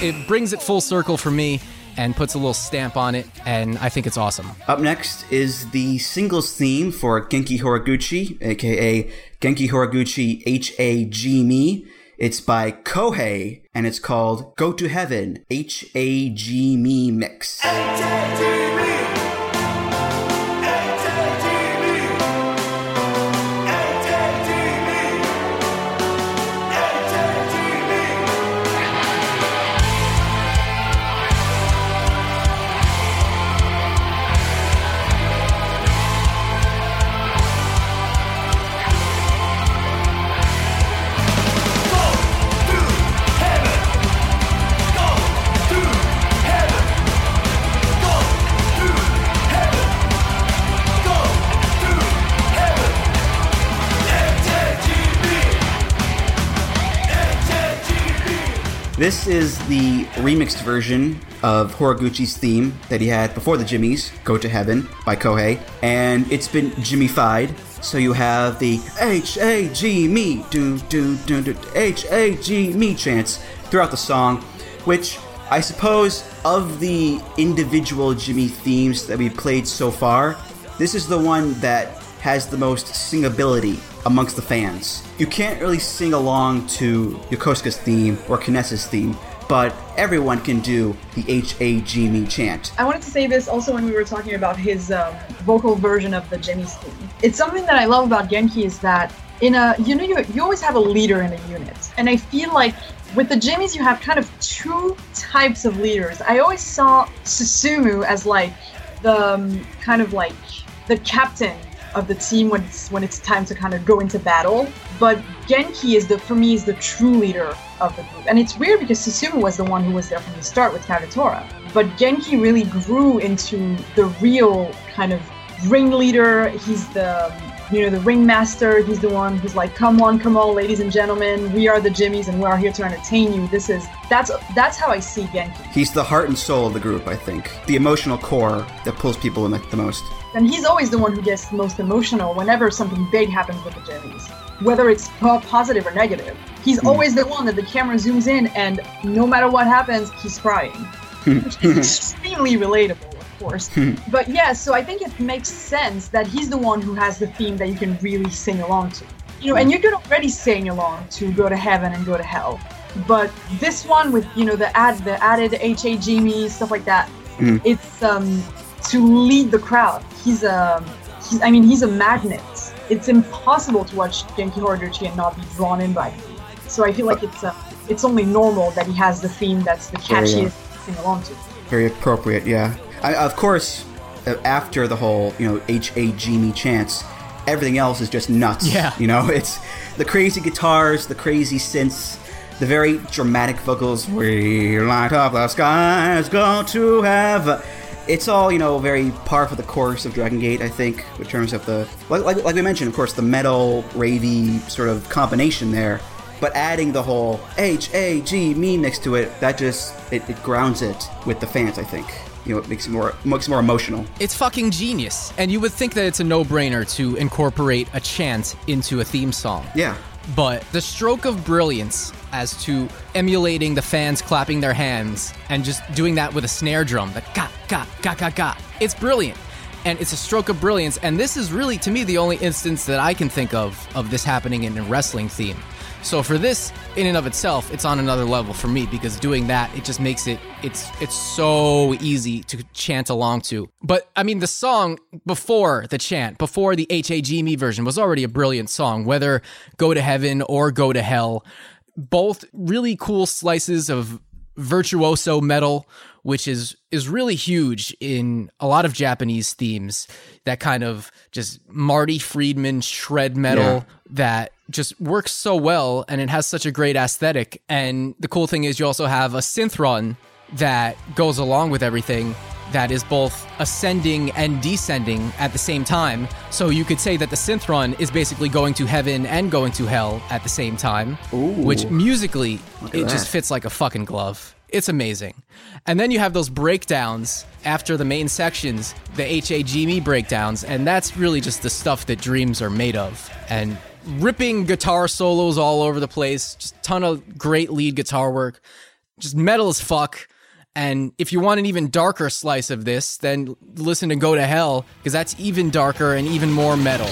It brings it full circle for me and puts a little stamp on it, and I think it's awesome. Up next is the singles theme for Genki Horiguchi, aka Genki Horiguchi H A G Me. It's by Kohei, and it's called Go to Heaven H A G Me Mix. HAGB This is the remixed version of Horiguchi's theme that he had before the Jimmies, Go to Heaven by Kohei, and it's been Jimmyfied. So you have the H A G me, do do do do H A G me chants throughout the song, which I suppose of the individual Jimmy themes that we played so far, this is the one that has the most singability amongst the fans. You can't really sing along to Yokosuka's theme or Kinessa's theme, but everyone can do the H A G me chant. I wanted to say this also when we were talking about his um, vocal version of the Jimmy's theme. It's something that I love about Genki is that in a you know you, you always have a leader in a unit, and I feel like with the Jimmies you have kind of two types of leaders. I always saw Susumu as like the um, kind of like the captain of the team when it's when it's time to kind of go into battle. But Genki is the for me is the true leader of the group. And it's weird because Susumu was the one who was there from the start with Kagetora. But Genki really grew into the real kind of ringleader. He's the you know the ringmaster. He's the one who's like, come on, come on, ladies and gentlemen, we are the Jimmies and we are here to entertain you. This is that's that's how I see Genki. He's the heart and soul of the group, I think. The emotional core that pulls people in the, the most. And he's always the one who gets the most emotional whenever something big happens with the Jimmies, whether it's positive or negative. He's hmm. always the one that the camera zooms in, and no matter what happens, he's crying, [LAUGHS] which is extremely relatable, course. but yeah, so I think it makes sense that he's the one who has the theme that you can really sing along to. You know, and you could already sing along to "Go to Heaven" and "Go to Hell," but this one with you know the add the added HAG me stuff like that, it's um to lead the crowd. He's a, he's, I mean, he's a magnet. It's impossible to watch Genki Horiguchi and not be drawn in by him. So I feel like it's uh, it's only normal that he has the theme that's the go. catchiest to sing along to. Very appropriate, yeah. I, of course, uh, after the whole, you know, H A G me chants, everything else is just nuts. Yeah. You know, [LAUGHS] it's the crazy guitars, the crazy synths, the very dramatic vocals. We light up the skies, go to have. It's all, you know, very par for the course of Dragon Gate, I think, in terms of the. Like, like, like we mentioned, of course, the metal, ravey sort of combination there. But adding the whole H A G me next to it, that just it, it grounds it with the fans. I think you know it makes it more makes it more emotional. It's fucking genius. And you would think that it's a no brainer to incorporate a chant into a theme song. Yeah, But the stroke of brilliance as to emulating the fans clapping their hands and just doing that with a snare drum, the ga, ga, ga, ga, ga, it's brilliant. And it's a stroke of brilliance. And this is really, to me, the only instance that I can think of of this happening in a wrestling theme. So for this, in and of itself, it's on another level for me because doing that, it just makes it it's it's so easy to chant along to. But I mean, the song before the chant, before the HAG me version, was already a brilliant song. Whether "Go to Heaven" or "Go to Hell," both really cool slices of virtuoso metal which is is really huge in a lot of Japanese themes that kind of just Marty Friedman shred metal Yeah. that just works so well and it has such a great aesthetic and the cool thing is you also have a synth run that goes along with everything that is both ascending and descending at the same time. So you could say that the synth run is basically going to heaven and going to hell at the same time, Ooh. which musically it just fits like a fucking glove. It's amazing. And then you have those breakdowns after the main sections, the HAGME breakdowns, and that's really just the stuff that dreams are made of. And ripping guitar solos all over the place, just ton of great lead guitar work, just metal as fuck. And if you want an even darker slice of this, then listen to Go to Hell, because that's even darker and even more metal.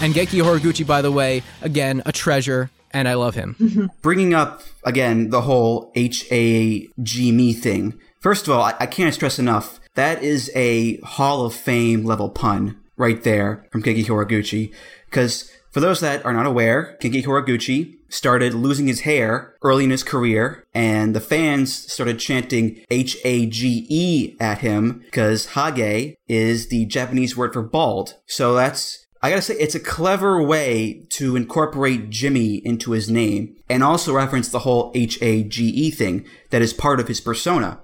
And Genki Horiguchi, by the way, again, a treasure, and I love him. [LAUGHS] bringing up again the whole H A G me thing. First of all, I, I can't stress enough that is a Hall of Fame level pun right there from Genki Horiguchi. Because for those that are not aware, Genki Horiguchi started losing his hair early in his career, and the fans started chanting H A G E at him because Hage is the Japanese word for bald. So that's I gotta say, it's a clever way to incorporate Jimmy into his name and also reference the whole H A G E thing that is part of his persona.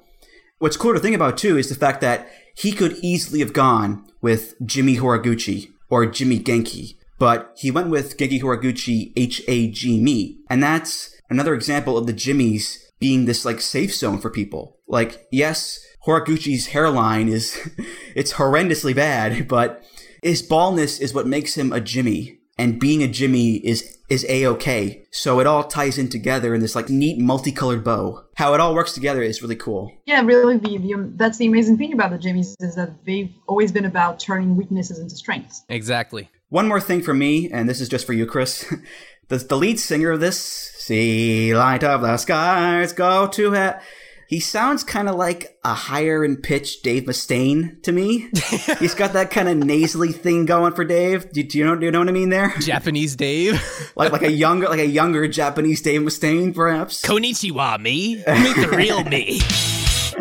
What's cool to think about too is the fact that he could easily have gone with Jimmy Horiguchi or Jimmy Genki, but he went with Genki Horiguchi H A G Me. And that's another example of the Jimmys being this like safe zone for people. Like, yes, Horiguchi's hairline is, [LAUGHS] it's horrendously bad, but his baldness is what makes him a Jimmy. And being a Jimmy is, is a-okay. So it all ties in together in this like neat multicolored bow. How it all works together is really cool. Yeah, really, the, the that's the amazing thing about the Jimmys is that they've always been about turning weaknesses into strengths. Exactly. One more thing for me, and this is just for you, Chris. [LAUGHS] the, the lead singer of this, See light of the skies, go to it. He sounds kind of like a higher in pitch Dave Mustaine to me. [LAUGHS] He's got that kind of nasally thing going for Dave. Do, do, you know? Do you know what I mean there? Japanese Dave, [LAUGHS] like like a younger like a younger Japanese Dave Mustaine, perhaps. Konichiwa, me. [LAUGHS] Meet the real me.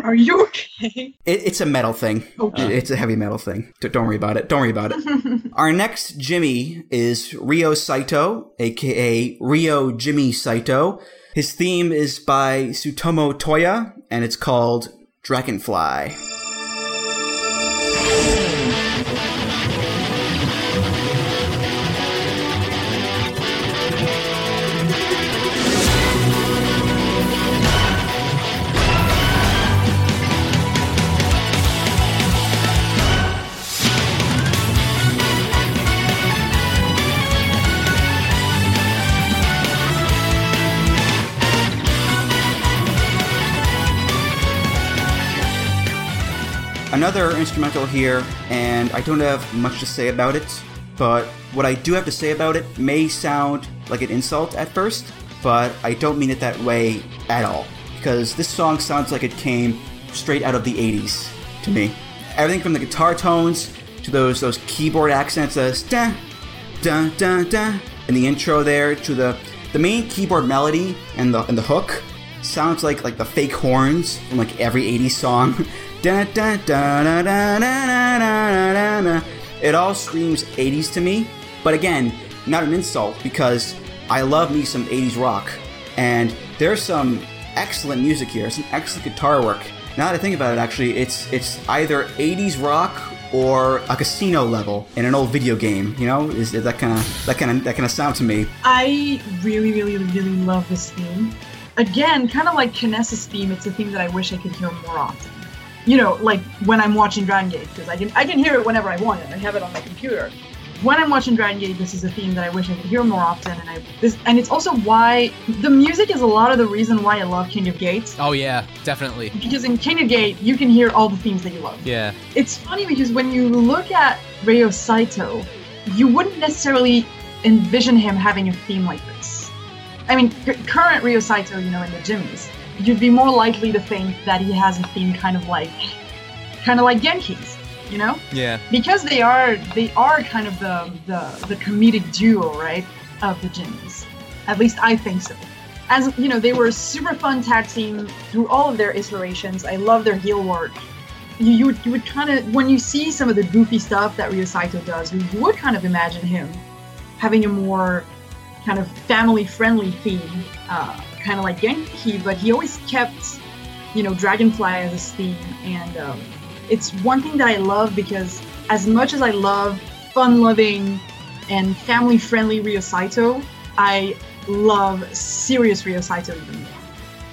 Are you okay? It, it's a metal thing. Okay. It's a heavy metal thing. Don't worry about it. Don't worry about it. Our next Jimmy is Ryo Saito, aka Ryo Jimmy Saito. His theme is by Sutomo Toya, and it's called Dragonfly. Another instrumental here, and I don't have much to say about it, but what I do have to say about it may sound like an insult at first, but I don't mean it that way at all. Because this song sounds like it came straight out of the 80s to me. Everything from the guitar tones to those those keyboard accents as da da da da the intro there to the the main keyboard melody and the and the hook sounds like like the fake horns from like every 80s song. [LAUGHS] It all screams 80s to me, but again, not an insult because I love me some 80s rock. And there's some excellent music here, some excellent guitar work. Now that I think about it, actually, it's it's either 80s rock or a casino level in an old video game. You know, is, is that kind of that kind of that kind of sound to me? I really, really, really love this theme. Again, kind of like Kinesis theme, it's a theme that I wish I could hear more often. You know, like when I'm watching Dragon Gate, because I can I can hear it whenever I want it. I have it on my computer. When I'm watching Dragon Gate, this is a theme that I wish I could hear more often, and I this and it's also why the music is a lot of the reason why I love King of Gates. Oh yeah, definitely. Because in King of Gate, you can hear all the themes that you love. Yeah. It's funny because when you look at Ryo Saito, you wouldn't necessarily envision him having a theme like this. I mean, current Ryo Saito, you know, in the Jimmys, you'd be more likely to think that he has a theme kind of like, kind of like Genki's, you know, Yeah. because they are they are kind of the the, the comedic duo, right, of the Jimmys. At least I think so. As you know, they were a super fun tag team through all of their iterations. I love their heel work. You, you would, you would kind of when you see some of the goofy stuff that Ryo Saito does, you would kind of imagine him having a more kind of family friendly theme, uh, kind of like Genki, but he always kept, you know, Dragonfly as his theme. And um, it's one thing that I love because as much as I love fun loving and family friendly Ryo Saito, I love serious Ryo Saito even more.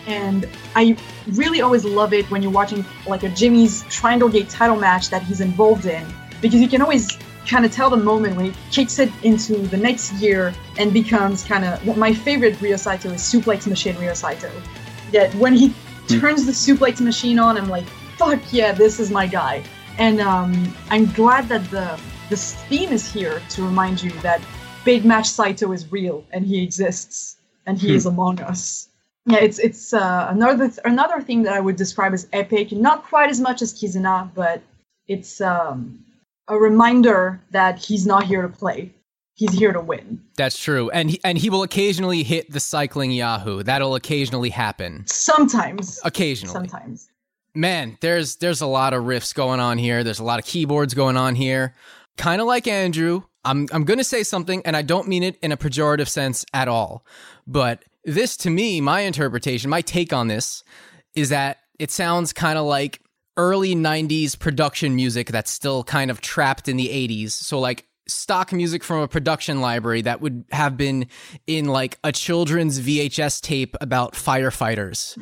And I really always love it when you're watching like a Jimmy's Triangle Gate title match that he's involved in because you can always kind of tell the moment when he kicks it into the next gear and becomes kind of my favorite Ryo Saito is Suplex Machine Ryo Saito. That when he turns the Suplex Machine on, I'm like, fuck yeah, this is my guy. And um, I'm glad that the this theme is here to remind you that Big Match Saito is real and he exists and he is among us. Yeah, it's it's uh, another another thing that I would describe as epic. Not quite as much as Kizuna, but it's um, a reminder that he's not here to play. He's here to win. That's true. And he, and he will occasionally hit the cycling Yahoo. That'll occasionally happen. Sometimes. Occasionally. Sometimes. Man, there's there's a lot of riffs going on here. There's a lot of keyboards going on here. Kind of like Andrew, I'm I'm going to say something and I don't mean it in a pejorative sense at all. But this to me, my interpretation, my take on this is that it sounds kind of like early 90s production music that's still kind of trapped in the 80s. So like stock music from a production library that would have been in like a children's VHS tape about firefighters.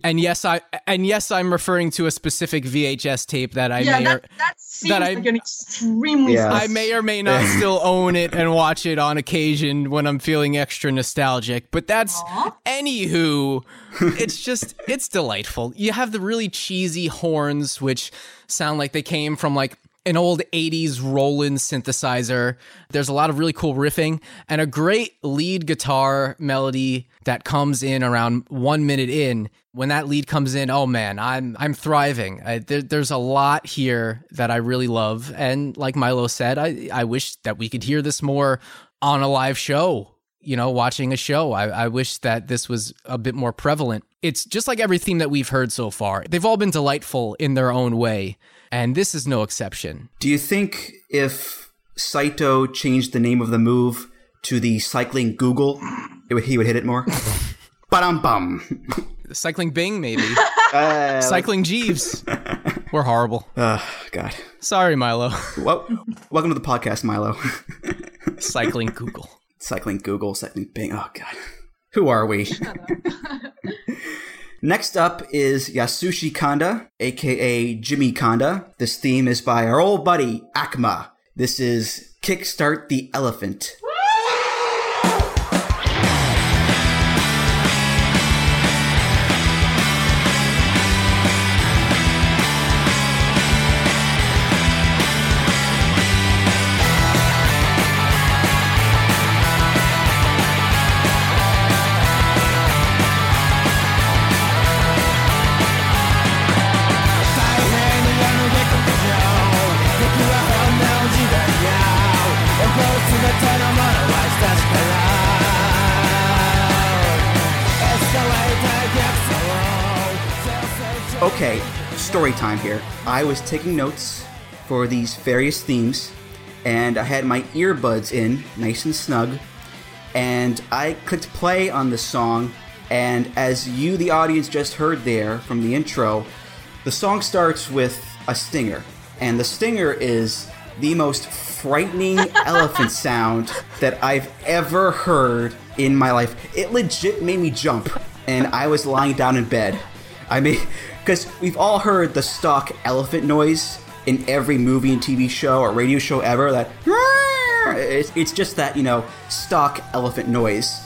[LAUGHS] and yes, I and yes, I'm referring to a specific VHS tape that I yeah, may that, or that seems that I- an extremely Yeah. I may or may not [LAUGHS] still own it and watch it on occasion when I'm feeling extra nostalgic. But that's anywho. [LAUGHS] It's just it's delightful. You have the really cheesy horns, which sound like they came from like an old 80s Roland synthesizer. There's a lot of really cool riffing and a great lead guitar melody that comes in around one minute in. When that lead comes in, oh man, I'm I'm thriving. I, there, there's a lot here that I really love, and like Milo said, I I wish that we could hear this more on a live show. You know, watching a show. I, I wish that this was a bit more prevalent. It's just like every theme that we've heard so far. They've all been delightful in their own way, and this is no exception. Do you think if Saito changed the name of the move to the cycling Google, it would, he would hit it more? [LAUGHS] Ba-dum bum. Cycling Bing, maybe. [LAUGHS] Uh, Cycling Jeeves. We're horrible. uh, God. Sorry, Milo. Well, welcome to the podcast, Milo. [LAUGHS] Cycling Google. cycling Google, cycling Bing. Oh God, who are we? Next up is Yasushi Kanda, aka Jimmy Kanda. This theme is by our old buddy Akuma. This is Kickstart the Elephant. Okay, story time here. I was taking notes for these various themes, and I had my earbuds in, nice and snug, and I clicked play on the song. And as you, the audience, just heard there from the intro, the song starts with a stinger, and the stinger is the most frightening [LAUGHS] elephant sound that I've ever heard in my life. It legit made me jump, and I was lying down in bed. I mean, because we've all heard the stock elephant noise in every movie and TV show or radio show ever. That it's, it's just that you know stock elephant noise.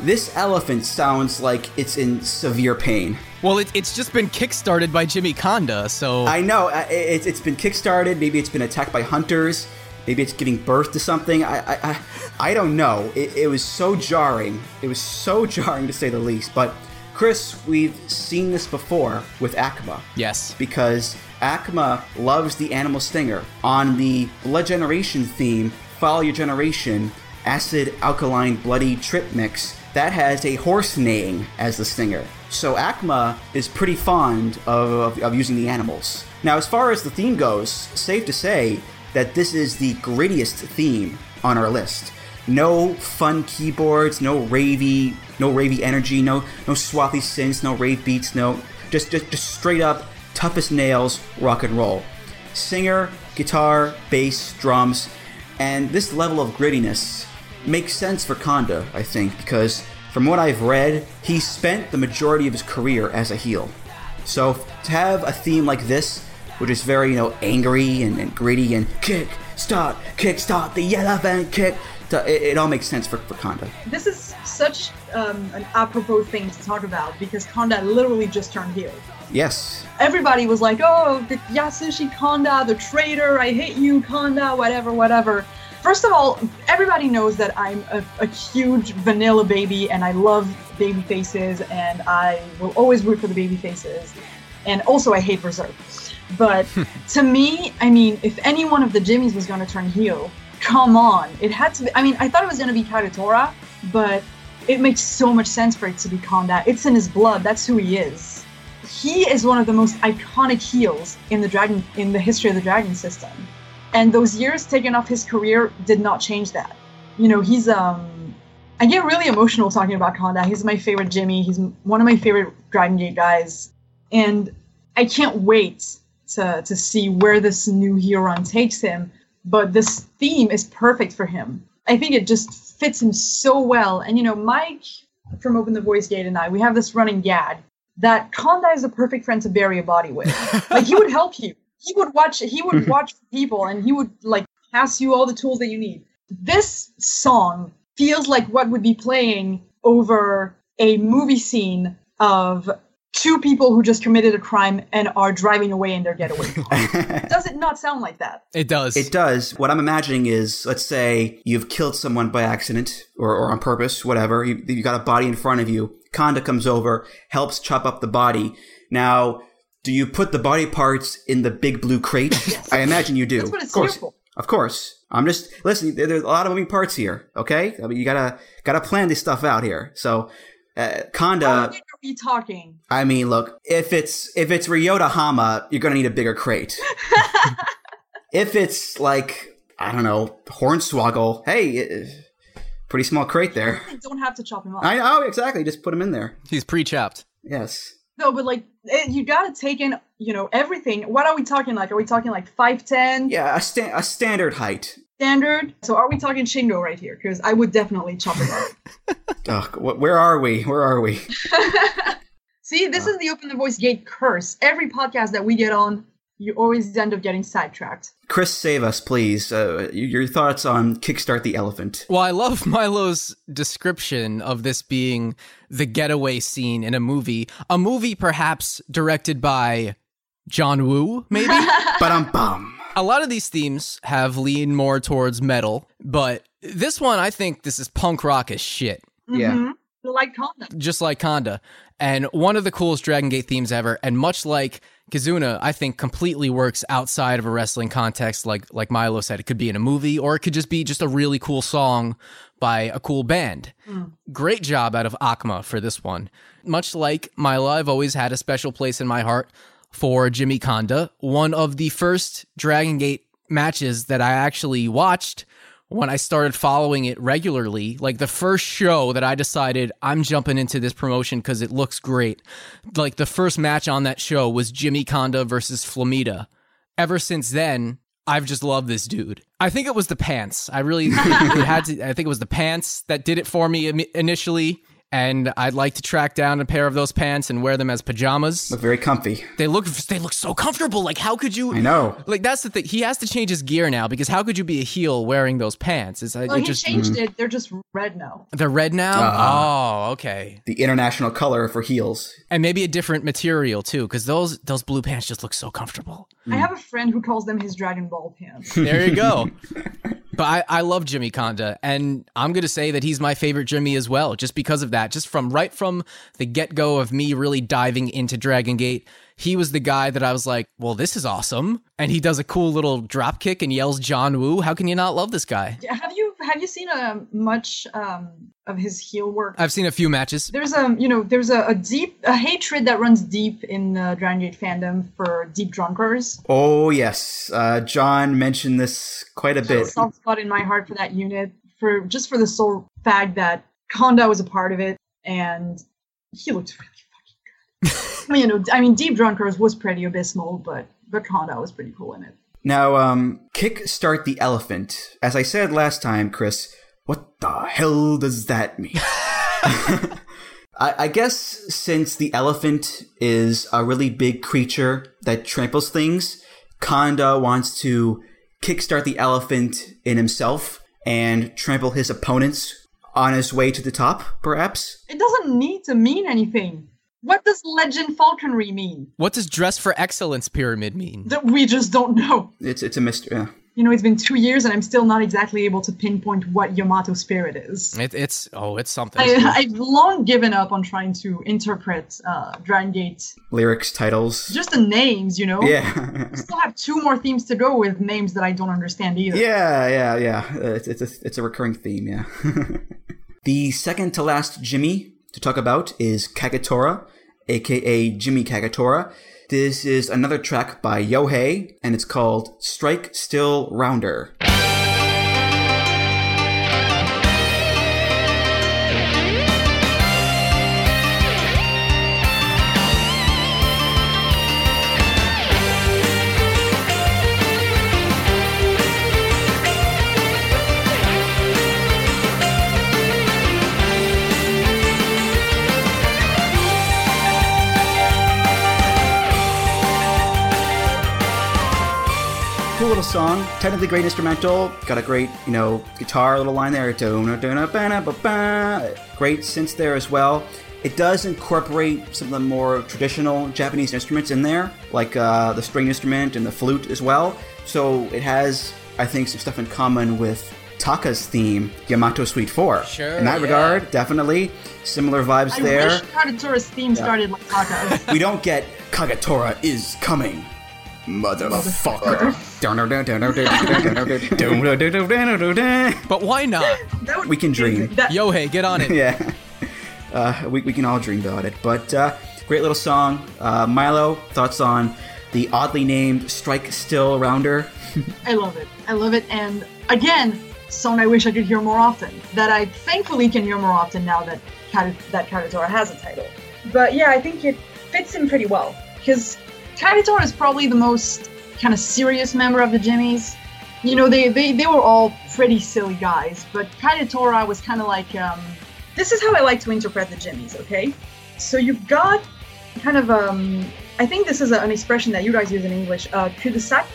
This elephant sounds like it's in severe pain. Well, it, it's just been kickstarted by Jimmy Conda, so I know it, it's been kickstarted. Maybe it's been attacked by hunters. Maybe it's giving birth to something. I I, I, I don't know. It, it was so jarring. It was so [LAUGHS] jarring to say the least. But Chris, we've seen this before with Akuma. yes. because Akuma loves the animal stinger. On the Blood Generation theme, Follow Your Generation, Acid Alkaline Bloody Trip Mix, that has a horse neighing as the stinger. So Akuma is pretty fond of, of, of using the animals. Now, as far as the theme goes, safe to say that this is the grittiest theme on our list. No fun keyboards, no ravey, no ravey energy, no no swathy synths, no rave beats, no just just, just straight up toughest nails rock and roll. Singer, guitar, bass, drums, and this level of grittiness makes sense for Konda, I think, because from what I've read, he spent the majority of his career as a heel. So to have a theme like this, which is very, you know, angry and, and gritty and kick, start, kick, start, the elephant kick, it, it all makes sense for, for Konda. This is such um, an apropos thing to talk about because Konda literally just turned heel. Yes. Everybody was like, "Oh, the Yasushi Konda, the traitor! I hate you, Konda! Whatever, whatever." First of all, everybody knows that I'm a, a huge vanilla baby, and I love baby faces, and I will always root for the baby faces. And also, I hate Berserk. But [LAUGHS] to me, I mean, if any one of the Jimmies was going to turn heel, come on, it had to be. I mean, I thought it was going to be Kagetora, but it makes so much sense for it to be Konda. It's in his blood. That's who he is. He is one of the most iconic heels in the dragon in the history of the dragon system. And those years taken off his career did not change that. You know, he's um I get really emotional talking about Konda. He's my favorite Jimmy. He's one of my favorite Dragon Gate guys. And I can't wait to to see where this new heel run takes him. But this theme is perfect for him. I think it just fits him so well. And you know, Mike from Open the Voice Gate and I, we have this running gag that Kanda is the perfect friend to bury a body with. [LAUGHS] like he would help you. He would watch. He would [LAUGHS] watch people, and he would like pass you all the tools that you need. This song feels like what would be playing over a movie scene of two people who just committed a crime and are driving away in their getaway [LAUGHS] car. Does it not sound like that? It does. It does. What I'm imagining is, let's say you've killed someone by accident or, or on purpose, whatever. You, you got a body in front of you. Kanda comes over, helps chop up the body. Now, do you put the body parts in the big blue crate? [LAUGHS] I imagine you do. That's what it's of course. here for. Of course. I'm just listen. There, there's a lot of moving parts here. Okay, I mean you gotta gotta plan this stuff out here. So, uh, How Kanda. big are we talking? I mean, look, if it's if it's Ryota Hama, you're gonna need a bigger crate. [LAUGHS] if it's like I don't know Hornswoggle, hey, uh, pretty small crate there. I don't have to chop him off. I know exactly. Just put him in there. He's pre-chopped. Yes. No, but like it, you gotta take in, you know, everything. What are we talking like? Are we talking like five ten Yeah, a, sta- a standard height. Standard? So are we talking Shingo right here? Because I would definitely chop it off. [LAUGHS] Ugh, wh- where are we? Where are we? [LAUGHS] See, this is the Open the Voice Gate curse. Every podcast that we get on, you always end up getting sidetracked. Chris, save us, please. Uh, your thoughts on Kickstart the Elephant? Well, I love Milo's description of this being the getaway scene in a movie. A movie perhaps directed by John Woo, maybe? [LAUGHS] But um bum. A lot of these themes have leaned more towards metal, but this one, I think this is punk rock as shit, Yeah. Mhm. Like Kanda. just like Kanda. And one of the coolest Dragon Gate themes ever. And much like Kizuna, I think completely works outside of a wrestling context. Like like Milo said, it could be in a movie or it could just be just a really cool song by a cool band. Great job out of Akuma for this one. Much like Milo, I've always had a special place in my heart for Jimmy Kanda, One of the first Dragon Gate matches that I actually watched when I started following it regularly, like the first show that I decided I'm jumping into this promotion because it looks great. Like the first match on that show was Jimmy Kanda versus Flamita. Ever since then, I've just loved this dude. I think it was the pants. I really [LAUGHS] had to. I think it was the pants that did it for me um, initially. And I'd like to track down a pair of those pants and wear them as pajamas. Look very comfy. They look they look so comfortable. Like how could you? I know. Like that's the thing. He has to change his gear now because how could you be a heel wearing those pants? Is Well, it he just changed it. They're just red now. they're red now? Uh-huh. Oh, okay. The international color for heels. And maybe a different material too, because those those blue pants just look so comfortable. I have a friend who calls them his Dragon Ball pants. There you go. [LAUGHS] but I, I love Jimmy Kanda, and I'm gonna say that he's my favorite Jimmy as well, just because of that. Just from right from the get go of me really diving into Dragon Gate, he was the guy that I was like, well, this is awesome. And he does a cool little drop kick and yells John Woo. How can you not love this guy? have you have you seen um, much um, of his heel work? I've seen a few matches. there's a you know there's a, a deep a hatred that runs deep in uh, Dragon Gate fandom for deep drunkers. Oh yes, uh, John mentioned this quite a There's a bit. soft spot in my heart for that unit for just for the sole fact that Kanda was a part of it and he looked really fucking good. [LAUGHS] I mean, you know, I mean, Deep Drunkers was pretty abysmal, but but Kanda was pretty cool in it. Now, um, kickstart the elephant. As I said last time, Chris, what the hell does that mean? [LAUGHS] I, I guess since the elephant is a really big creature that tramples things, Kanda wants to kickstart the elephant in himself and trample his opponents on his way to the top, perhaps? It doesn't need to mean anything. What does legend falconry mean? What does dress for excellence pyramid mean? That we just don't know. It's it's a mystery. Yeah. You know, it's been two years and I'm still not exactly able to pinpoint what Yamato spirit is. It, it's oh, it's something. I, I've long given up on trying to interpret uh, Dragon Gate. Lyrics, titles. Just the names, you know? Yeah. Still have two more themes to go with names that I don't understand either. Yeah, yeah, yeah. It's, it's, a, it's a recurring theme, yeah. [LAUGHS] the second to last Jimmy to talk about is Kagetora, aka Jimmy Kagetora. This is another track by Yohei, and it's called Strike Still Rounder. Little song. Technically great instrumental. Got a great, you know, guitar little line there. Dona, dona, bana, ba, ba. Great synths there as well. It does incorporate some of the more traditional Japanese instruments in there, like uh, the string instrument and the flute as well. So it has, I think, some stuff in common with Taka's theme, Yamato Suite 4. Sure, In that yeah. regard, definitely. Similar vibes I there. I wish Kagetora's theme started like [LAUGHS] Taka. We don't get Kagetora is coming. Motherfucker. But why not? We can dream. That, Yohei, get on it. yeah. Uh, we, we can all dream about it. But uh, great little song. Uh, Milo, thoughts on the oddly named Strike Still Rounder? I love it. I love it. And again, song I wish I could hear more often. That I thankfully can hear more often now that Kata- that Kagetora has a title. But yeah, I think it fits in pretty well because Kagetora is probably the most kind of serious member of the Jimmies. You know, they, they, they were all pretty silly guys, but Kagetora was kind of like, um, this is how I like to interpret the Jimmies, okay? So you've got kind of, um, I think this is a, an expression that you guys use in English, uh, cul-de-sac,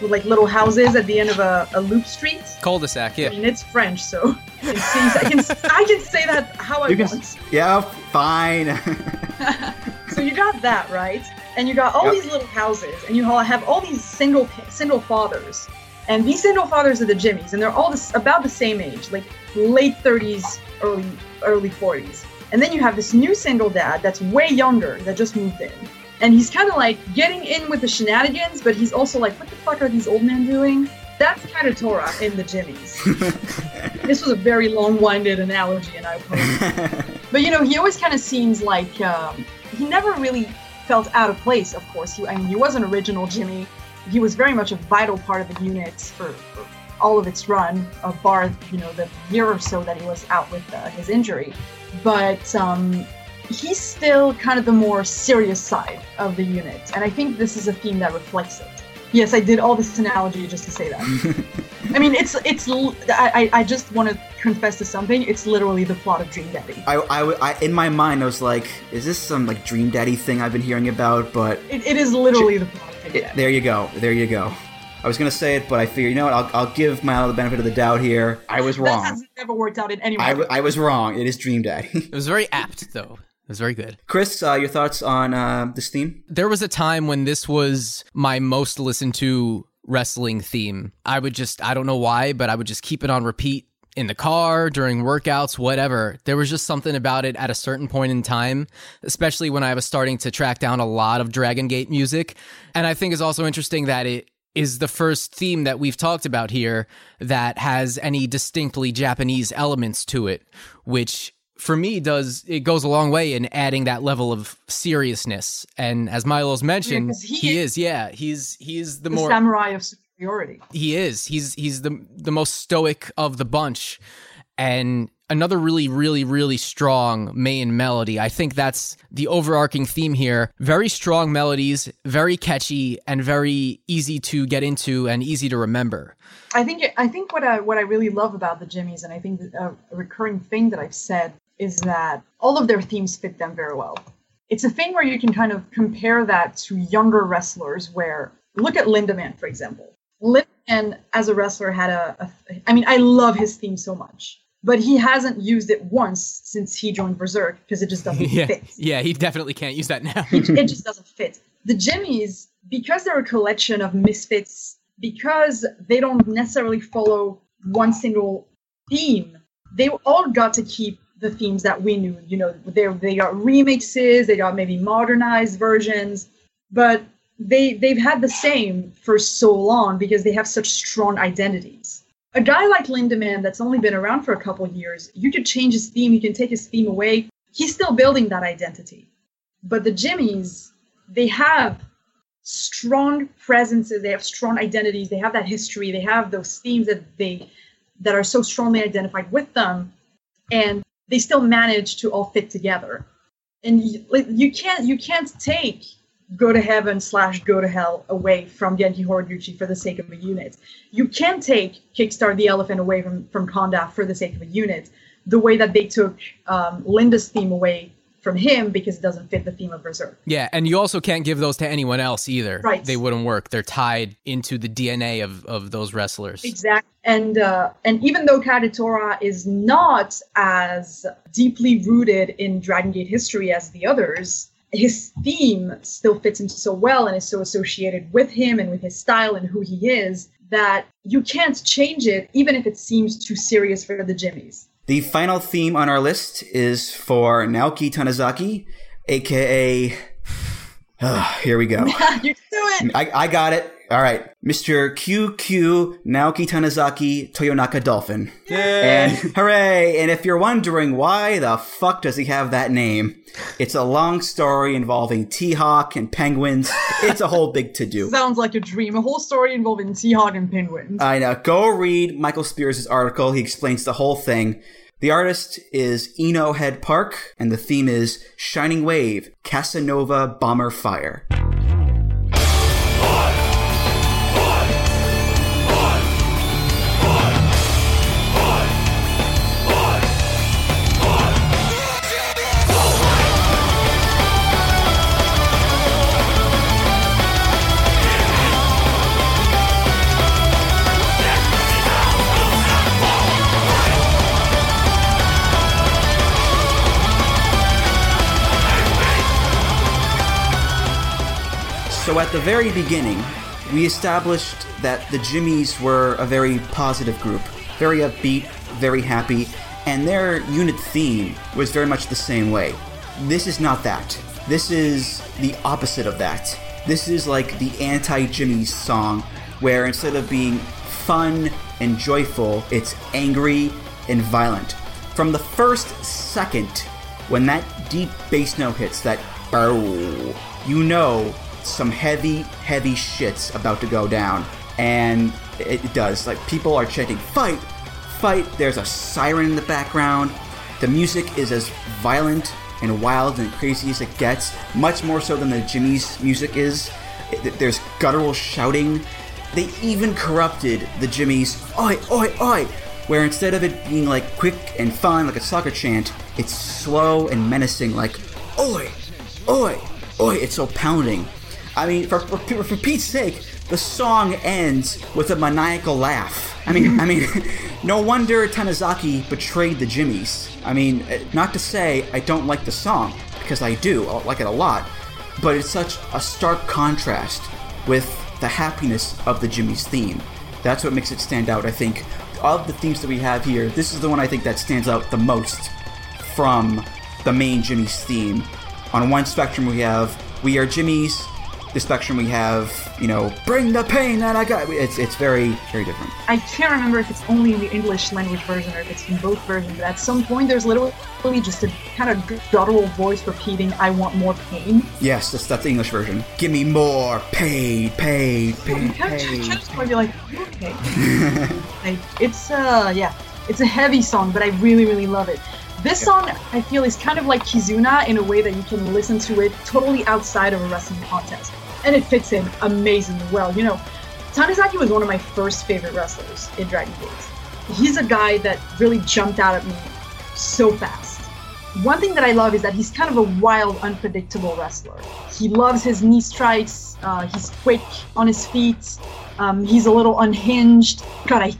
with like little houses at the end of a, a loop street. Cul-de-sac, yeah. I mean, it's French, so I can, say, I can, I can say that how I You can- want. Yeah, fine. [LAUGHS] [LAUGHS] So you got that right, and you got all Yep. these little houses, and you all have all these single single fathers, and these single fathers are the Jimmies, and they're all this, about the same age, like late 30s, early early 40s. And then you have this new single dad that's way younger that just moved in, and he's kind of like getting in with the shenanigans, but he's also like, what the fuck are these old men doing? That's kind of Kagetora in the Jimmies. [LAUGHS] this was a very long-winded analogy, and I apologize. [LAUGHS] But you know, he always kind of seems like um, he never really felt out of place. Of course, he, I mean, he was an original Jimmy. He was very much a vital part of the unit for, for all of its run, uh, bar you know the year or so that he was out with uh, his injury. But um, he's still kind of the more serious side of the unit, and I think this is a theme that reflects it. Yes, I did all this analogy just to say that. [LAUGHS] I mean, it's it's. I, I just want to confess to something. It's literally the plot of Dream Daddy. I, I, I, in my mind, I was like, is this some like Dream Daddy thing I've been hearing about? But It, it is literally the plot of Dream it, there you go. There you go. I was gonna say it, but I figured, you know what? I'll, I'll give Milo the benefit of the doubt here. I was That wrong. has never worked out in any way. I was wrong. It is Dream Daddy. It was very apt, though. It was very good. Chris, uh, your thoughts on uh, this theme? There was a time when this was my most listened to wrestling theme. I would just, I don't know why, but I would just keep it on repeat in the car, during workouts, whatever. There was just something about it at a certain point in time, especially when I was starting to track down a lot of Dragon Gate music. And I think it's also interesting that it is the first theme that we've talked about here that has any distinctly Japanese elements to it, which for me does it goes a long way in adding that level of seriousness. And as Milo's mentioned, 'cause he he, is- is, yeah, he's he's the, the more samurai of superiority. he is. He's he's the the most stoic of the bunch. And another really really really strong main melody. I think that's the overarching theme here. Very strong melodies, very catchy and very easy to get into and easy to remember. I think I think what I what I really love about the Jimmies, and I think a recurring thing that I've said is that all of their themes fit them very well. It's a thing where you can kind of compare that to younger wrestlers. Where look at Lindaman, for example. Lindaman, as a wrestler, had a, a. I mean, I love his theme so much, but he hasn't used it once since he joined VerserK because it just doesn't [LAUGHS] yeah. fit. Yeah, he definitely can't use that now. it [LAUGHS] just doesn't fit. The Jimmies, because they're a collection of misfits, because they don't necessarily follow one single theme, they all got to keep the themes that we knew. You know, they they got remixes, they got maybe modernized versions, but they they've had the same for so long because they have such strong identities. A guy like Lindaman that's only been around for a couple years, you could change his theme, you can take his theme away. He's still building that identity. But the Jimmies, they have strong presences, they have strong identities, they have that history, they have those themes that they that are so strongly identified with them, and they still manage to all fit together. And you, you can't you can't take go to heaven slash go to hell away from Genki Horiguchi for the sake of a unit. You can't take Kickstart the Elephant away from from Kanda for the sake of a unit. The way that they took um, Linda's theme away from him because it doesn't fit the theme of VerserK. Yeah, and you also can't give those to anyone else either. Right. They wouldn't work. They're tied into the DNA of, of those wrestlers. Exactly. And uh, and even though Kagetora is not as deeply rooted in Dragon Gate history as the others, his theme still fits him so well and is so associated with him and with his style and who he is that you can't change it even if it seems too serious for the Jimmies. The final theme on our list is for Naoki Tanizaki, aka. [SIGHS] here we go. [LAUGHS] you do it. I, I got it. All right. Mr. QQ Naoki Tanizaki Toyonaka Dolphin. And [LAUGHS] hooray! And if you're wondering why the fuck does he have that name, it's a long story involving T-Hawk and penguins. It's a whole big to-do. [LAUGHS] Sounds like a dream. A whole story involving T-Hawk and penguins. I know. Go read Michael Spears' article. He explains the whole thing. The artist is Eno Head Park, and the theme is Shining Wave, Casanova Bomber Fire. At the very beginning, we established that the Jimmies were a very positive group, very upbeat, very happy, and their unit theme was very much the same way. This is not that. This is the opposite of that. This is like the anti Jimmy's song, where instead of being fun and joyful, it's angry and violent. From the first second when that deep bass note hits, that bow, you know some heavy, heavy shit's about to go down. And it, does. Like, people are chanting, fight, fight. There's a siren in the background. The music is as violent and wild and crazy as it gets, much more so than the Jimmy's music is. There's guttural shouting. They even corrupted the Jimmy's oi, oi, oi, where instead of it being like quick and fun like a soccer chant, it's slow and menacing like oi, oi, oi. It's so pounding. I mean, for, for, for Pete's sake, the song ends with a maniacal laugh. I mean, I mean, [LAUGHS] no wonder Tanizaki betrayed the Jimmies. I mean, eh, not to say I don't like the song because I do, I like it a lot, but it's such a stark contrast with the happiness of the Jimmy's theme. That's what makes it stand out, I think. Of the themes that we have here, this is the one I think that stands out the most from the main Jimmy's theme. On one spectrum, we have We Are Jimmy's. The spectrum we have, you know, Bring the Pain That I Got. It's, it's very, very different. I can't remember if it's only in the English language version or if it's in both versions, but at some point there's literally just a kind of guttural voice repeating, I want more pain. Yes, that's, that's the English version. Give me more pain, pain, pain, You kind of pain. try to be like, okay. [LAUGHS] like, it's, uh, yeah, it's a heavy song, but I really, really love it. This song, I feel, is kind of like Kizuna in a way that you can listen to it totally outside of a wrestling contest. And it fits in amazingly well. You know, Tanizaki was one of my first favorite wrestlers in Dragon Gate. He's a guy that really jumped out at me so fast. One thing that I love is that he's kind of a wild, unpredictable wrestler. He loves his knee strikes, uh, he's quick on his feet, um, he's a little unhinged. God, I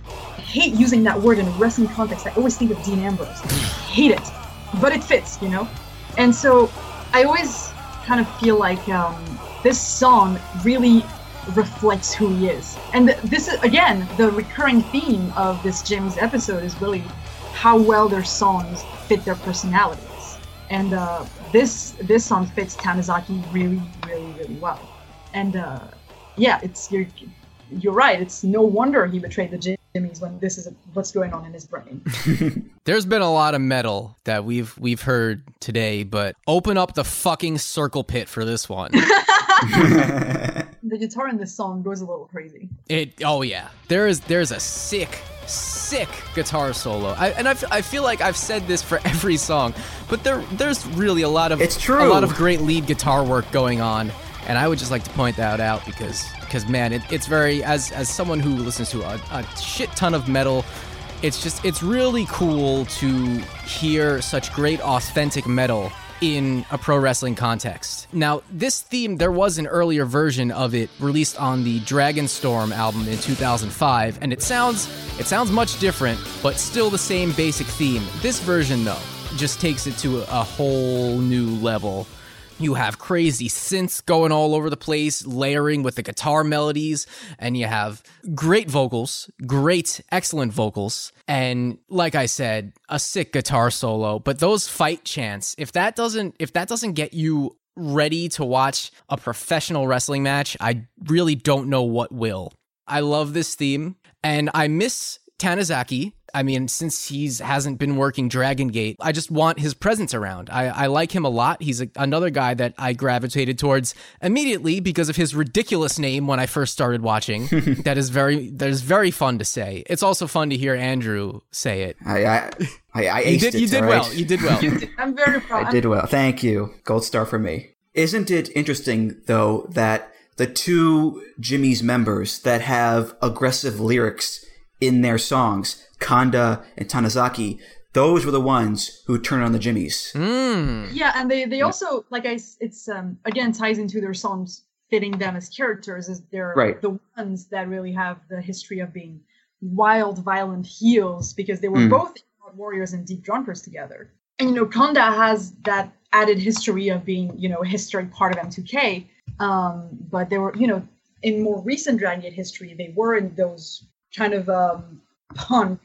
hate using that word in a wrestling context. I always think of Dean Ambrose. Hate it. But it fits, you know? And so I always kind of feel like um, this song really reflects who he is. And this is, again, the recurring theme of this Jimmy's episode is really how well their songs fit their personalities. And uh, this this song fits Tanizaki really, really, really well. And uh, yeah, it's you're you're right. It's no wonder he betrayed the Jimmies when this is what's going on in his brain. [LAUGHS] There's been a lot of metal that we've we've heard today, but open up the fucking circle pit for this one. [LAUGHS] [LAUGHS] the guitar in this song goes a little crazy. It oh yeah. There is there's a sick sick guitar solo. I, and I, f- I feel like I've said this for every song, but there there's really a lot of It's true. a lot of great lead guitar work going on, and I would just like to point that out because because man, it, it's very as as someone who listens to a, a shit ton of metal, it's just it's really cool to hear such great authentic metal in a pro wrestling context. Now, this theme, there was an earlier version of it released on the Dragon Storm album in 2005, and it sounds it sounds much different, but still the same basic theme. This version though just takes it to a whole new level. You have crazy synths going all over the place, layering with the guitar melodies, and you have great vocals, great, excellent vocals, and like I said, a sick guitar solo. But those fight chants, if that doesn't if that doesn't get you ready to watch a professional wrestling match, I really don't know what will. I love this theme, and I miss Tanizaki. I mean, since he's hasn't been working Dragon Gate, I just want his presence around. I, I like him a lot. He's a, another guy that I gravitated towards immediately because of his ridiculous name when I first started watching. [LAUGHS] that is very that is very fun to say. It's also fun to hear Andrew say it. I I I, I You aced did it, you did all well. right? You did well. [LAUGHS] I'm very proud. I did well. Thank you. Gold star for me. Isn't it interesting though that the two Jimmy's members that have aggressive lyrics in their songs, Kanda and Tanizaki, those were the ones who turned on the Jimmies. Yeah, and they they also like I it's um again ties into their songs fitting them as characters as they're Right. the ones that really have the history of being wild, violent heels because they were Mm. both warriors and deep drunkers together. And you know, Kanda has that added history of being you know a historic part of M2K. Um, but they were you know in more recent Dragon Gate history they were in those kind of um punk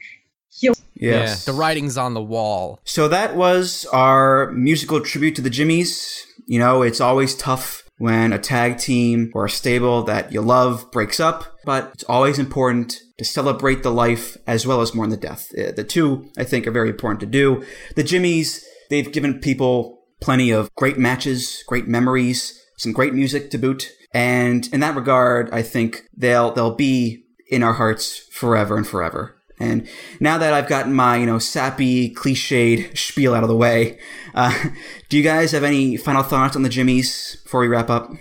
heel Yes. Yeah, the writing's on the wall. So that was our musical tribute to the Jimmies. You know, it's always tough when a tag team or a stable that you love breaks up, but it's always important to celebrate the life as well as mourn the death. Uh, The two, I think, are very important to do. The Jimmies, they've given people plenty of great matches, great memories, some great music to boot. And in that regard, I think they'll, they'll be in our hearts forever and forever. And now that I've gotten my, you know, sappy, cliched spiel out of the way, uh, [LAUGHS] do you guys have any final thoughts on the Jimmies before we wrap up?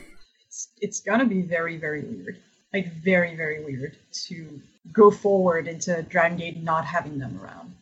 it's, it's gonna be very very weird like very very weird to go forward into dragon gate not having them around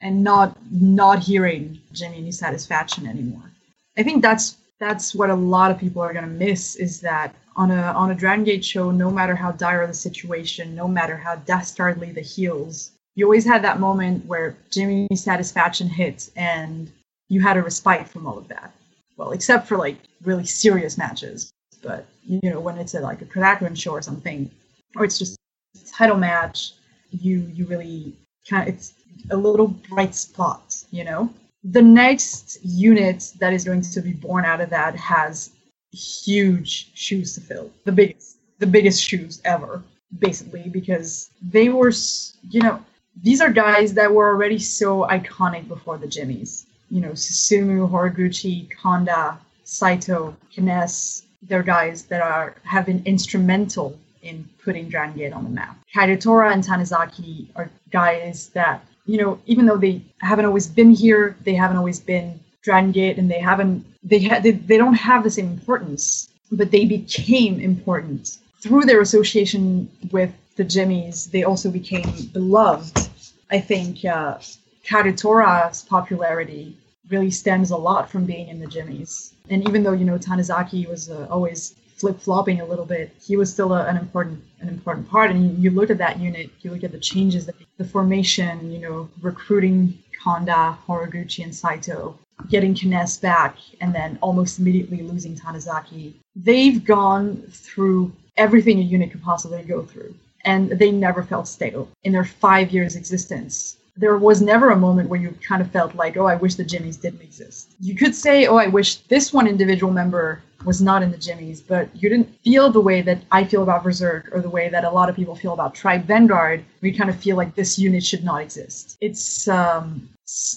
and not not hearing jimmy and his satisfaction anymore i think that's that's what a lot of people are gonna miss is that on a on a dragon gate show no matter how dire the situation no matter how dastardly the heels you always had that moment where jimmy's satisfaction hits and you had a respite from all of that. Well except for like really serious matches but you know when it's a, like a Korakuen show or something or it's just a title match you you really kind of it's a little bright spot you know? The next unit that is going to be born out of that has huge shoes to fill. The biggest the biggest shoes ever basically because they were you know these are guys that were already so iconic before the jimmies you know susumu horiguchi kanda saito Kness they're guys that are have been instrumental in putting Dragon Gate on the map. Kagetora and Tanizaki are guys that, you know, even though they haven't always been here, they haven't always been Dragon Gate, and they haven't they ha- they, they don't have the same importance, but they became important through their association with the Jimmies. They also became beloved. I think uh, Kagetora's popularity really stems a lot from being in the Jimmies. And even though you know Tanizaki was uh, always flip flopping a little bit, he was still a, an important an important part. And you, you look at that unit, you look at the changes, the, the formation, you know, recruiting Kanda, Horiguchi, and Saito, getting Kness back, and then almost immediately losing Tanizaki. They've gone through everything a unit could possibly go through, and they never felt stale in their five years existence there was never a moment where you kind of felt like, oh, I wish the Jimmies didn't exist. You could say, oh, I wish this one individual member was not in the Jimmies, but you didn't feel the way that I feel about VerserK or the way that a lot of people feel about Tribe Vanguard. We kind of feel like this unit should not exist. It's um,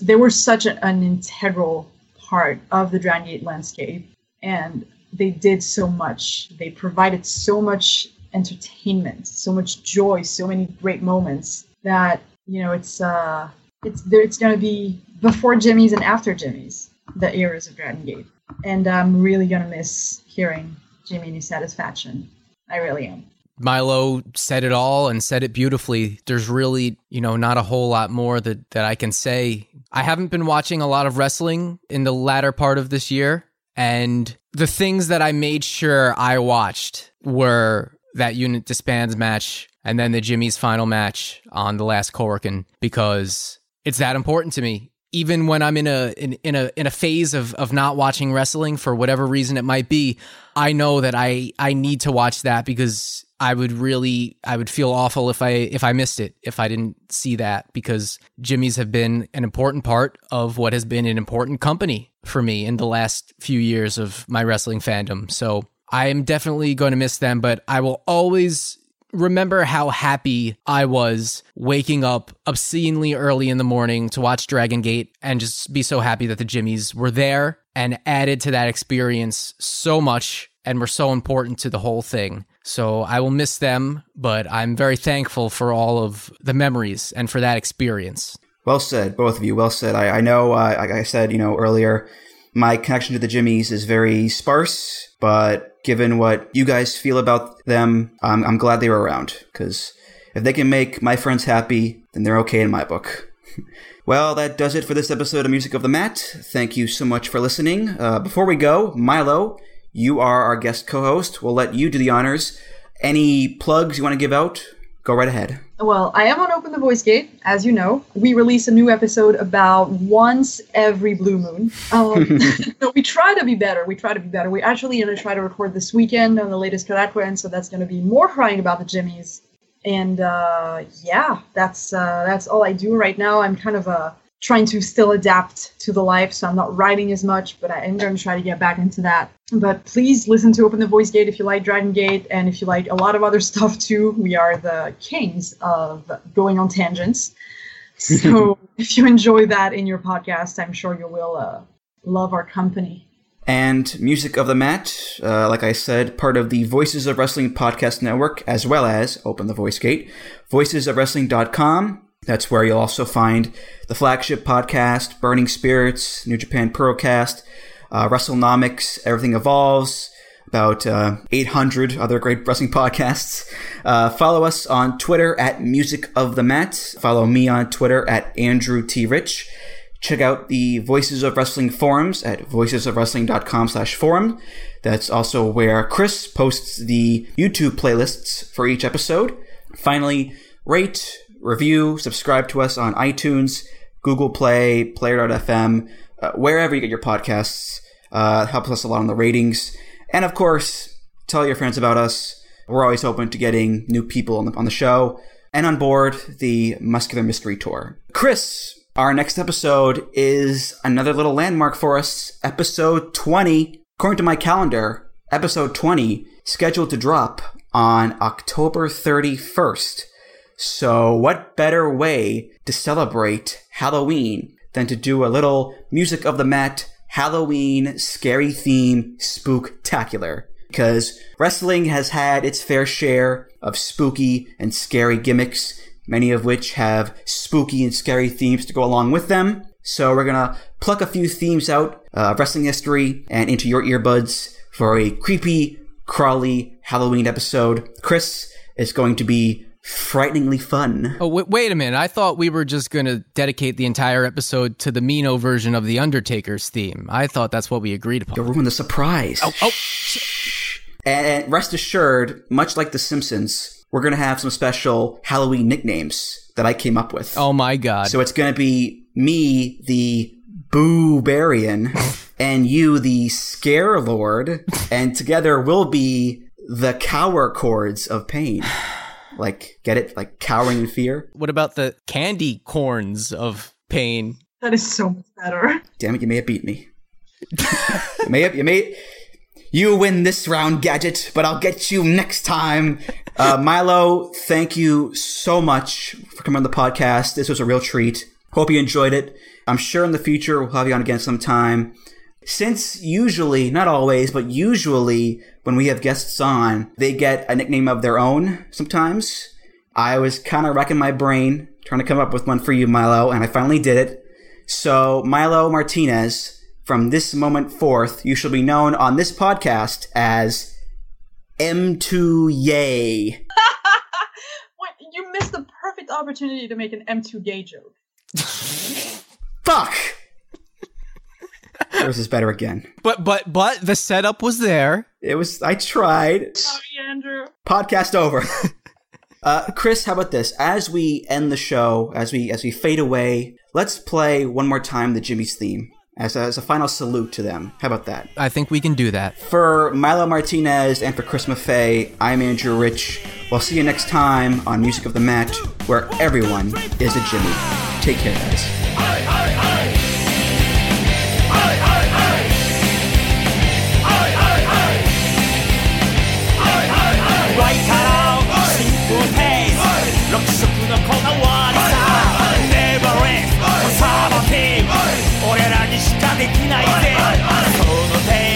they were such an, an integral part of the Dragon Gate landscape, and they did so much. They provided so much entertainment, so much joy, so many great moments that you know it's uh it's there it's gonna be before Jimmy's and after Jimmy's the eras of Dragon Gate, and I'm really gonna miss hearing Jimmy and his satisfaction. I really am. Milo said it all and said it beautifully. There's really, you know, not a whole lot more that, that I can say. I haven't been watching a lot of wrestling in the latter part of this year. And the things that I made sure I watched were that unit disbands match and then the Jimmy's final match on the last Korakuen because it's that important to me. Even when I'm in a in, in a in a phase of of not watching wrestling for whatever reason it might be, I know that I I need to watch that because I would really I would feel awful if I if I missed it if I didn't see that because Jimmy's have been an important part of what has been an important company for me in the last few years of my wrestling fandom. So I am definitely going to miss them, but I will always remember how happy I was waking up obscenely early in the morning to watch Dragon Gate and just be so happy that the Jimmies were there and added to that experience so much and were so important to the whole thing. So I will miss them, but I'm very thankful for all of the memories and for that experience. Well said, both of you. Well said. I, I know, uh, like I said, you know, earlier, my connection to the Jimmies is very sparse, but given what you guys feel about them, I'm, I'm glad they were around because if they can make my friends happy, then they're okay in my book. [LAUGHS] well, that does it for this episode of Music of the Mat. Thank you so much for listening. Uh, before we go, Milo, you are our guest co-host. We'll let you do the honors. Any plugs you want to give out? Go right ahead. Well, I am on Open the Voice Gate, as you know. We release a new episode about once every blue moon. Um, [LAUGHS] no, we try to be better. We try to be better. We actually going to try to record this weekend on the latest Korakuen, so that's going to be more crying about the Jimmies. And uh, yeah, that's uh, that's all I do right now. I'm kind of uh, trying to still adapt to the life, so I'm not writing as much, but I am going to try to get back into that. But please listen to Open the Voice Gate if you like Dragon Gate, and if you like a lot of other [LAUGHS] stuff too. We are the kings of going on tangents. [LAUGHS] So if you enjoy that in your podcast, I'm sure you will uh, love our company. And Music of the Mat, uh, like I said, part of the Voices of Wrestling podcast network, as well as Open the Voice Gate, voices of voicesofwrestling.com. That's where you'll also find the flagship podcast, Burning Spirits, New Japan Procast, uh, WrestleNomics, Everything Evolves, about uh, 800 other great wrestling podcasts. Uh, follow us on Twitter at Music of the Mat. Follow me on Twitter at Andrew T. Rich. Check out the Voices of Wrestling forums at voicesofwrestling.com slash forum. That's also where Chris posts the YouTube playlists for each episode. Finally, rate, review, subscribe to us on iTunes, Google Play, Player.fm, uh, wherever you get your podcasts. Uh, helps us a lot on the ratings. And of course, tell your friends about us. We're always open to getting new people on the, on the show and on board the Muscular Mystery Tour. Chris, our next episode is another little landmark for us. Episode 20. According to my calendar, episode 20 scheduled to drop on October 31st. So, what better way to celebrate Halloween than to do a little music of the mat Halloween scary theme spooktacular? Because wrestling has had its fair share of spooky and scary gimmicks, many of which have spooky and scary themes to go along with them. So we're gonna pluck a few themes out of wrestling history and into your earbuds for a creepy, crawly Halloween episode. Chris is going to be frighteningly fun. Oh, wait, wait a minute. I thought we were just going to dedicate the entire episode to the Mino version of The Undertaker's theme. I thought that's what we agreed upon. You'll ruin the surprise. Oh, oh. And rest assured, much like The Simpsons, we're going to have some special Halloween nicknames that I came up with. Oh my god. So it's going to be me, the Boo Barian, [LAUGHS] and you, the Scare Lord, and together we'll be the Cower Chords of Pain. [SIGHS] [SIGHS] [SIGHS] Like, get it? Like cowering in fear? What about the candy corns of pain? That is so much better. Damn it, you may have beat me. [LAUGHS] you may have, you may, you win this round, Gadget, but I'll get you next time. Uh, Milo, thank you so much for coming on the podcast. This was a real treat. Hope you enjoyed it. I'm sure in the future we'll have you on again sometime. Since usually, not always, but usually when we have guests on, they get a nickname of their own sometimes. I was kind of wrecking my brain trying to come up with one for you, Milo, and I finally did it. So, Milo Martinez, from this moment forth, you shall be known on this podcast as M2Yay. [LAUGHS] you missed the perfect opportunity to make an M2 gay joke. Fuck! Yours is better again. But but but the setup was there. It was. I tried. Sorry, Andrew. Podcast over. [LAUGHS] uh, Chris, how about this? As we end the show, as we as we fade away, let's play one more time the Jimmy's theme as a, as a final salute to them. How about that? I think we can do that. For Milo Martinez and for Chris Maffei, I'm Andrew Rich. We'll see you next time on Music of the Mat, where everyone is a Jimmy. Take care, guys. 俺らにしかできないぜ。その手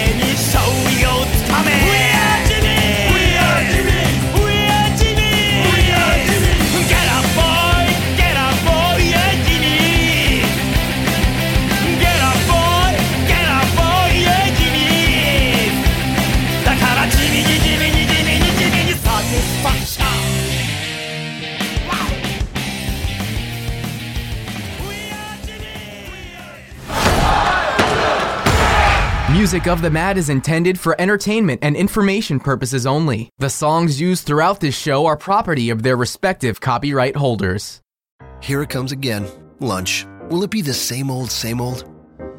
Music of the Mat is intended for entertainment and information purposes only. The songs used throughout this show are property of their respective copyright holders. Here it comes again. Lunch. Will it be the same old, same old?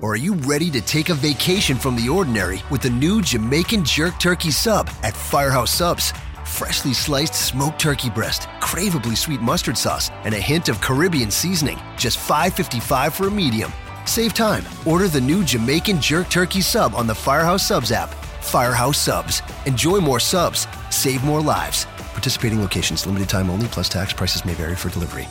Or are you ready to take a vacation from the ordinary with the new Jamaican Jerk Turkey Sub at Firehouse Subs? Freshly sliced smoked turkey breast, craveably sweet mustard sauce, and a hint of Caribbean seasoning. Just $5.55 for a medium. Save time. Order the new Jamaican Jerk Turkey Sub on the Firehouse Subs app. Firehouse Subs. Enjoy more subs. Save more lives. Participating locations, limited time only, plus tax prices may vary for delivery.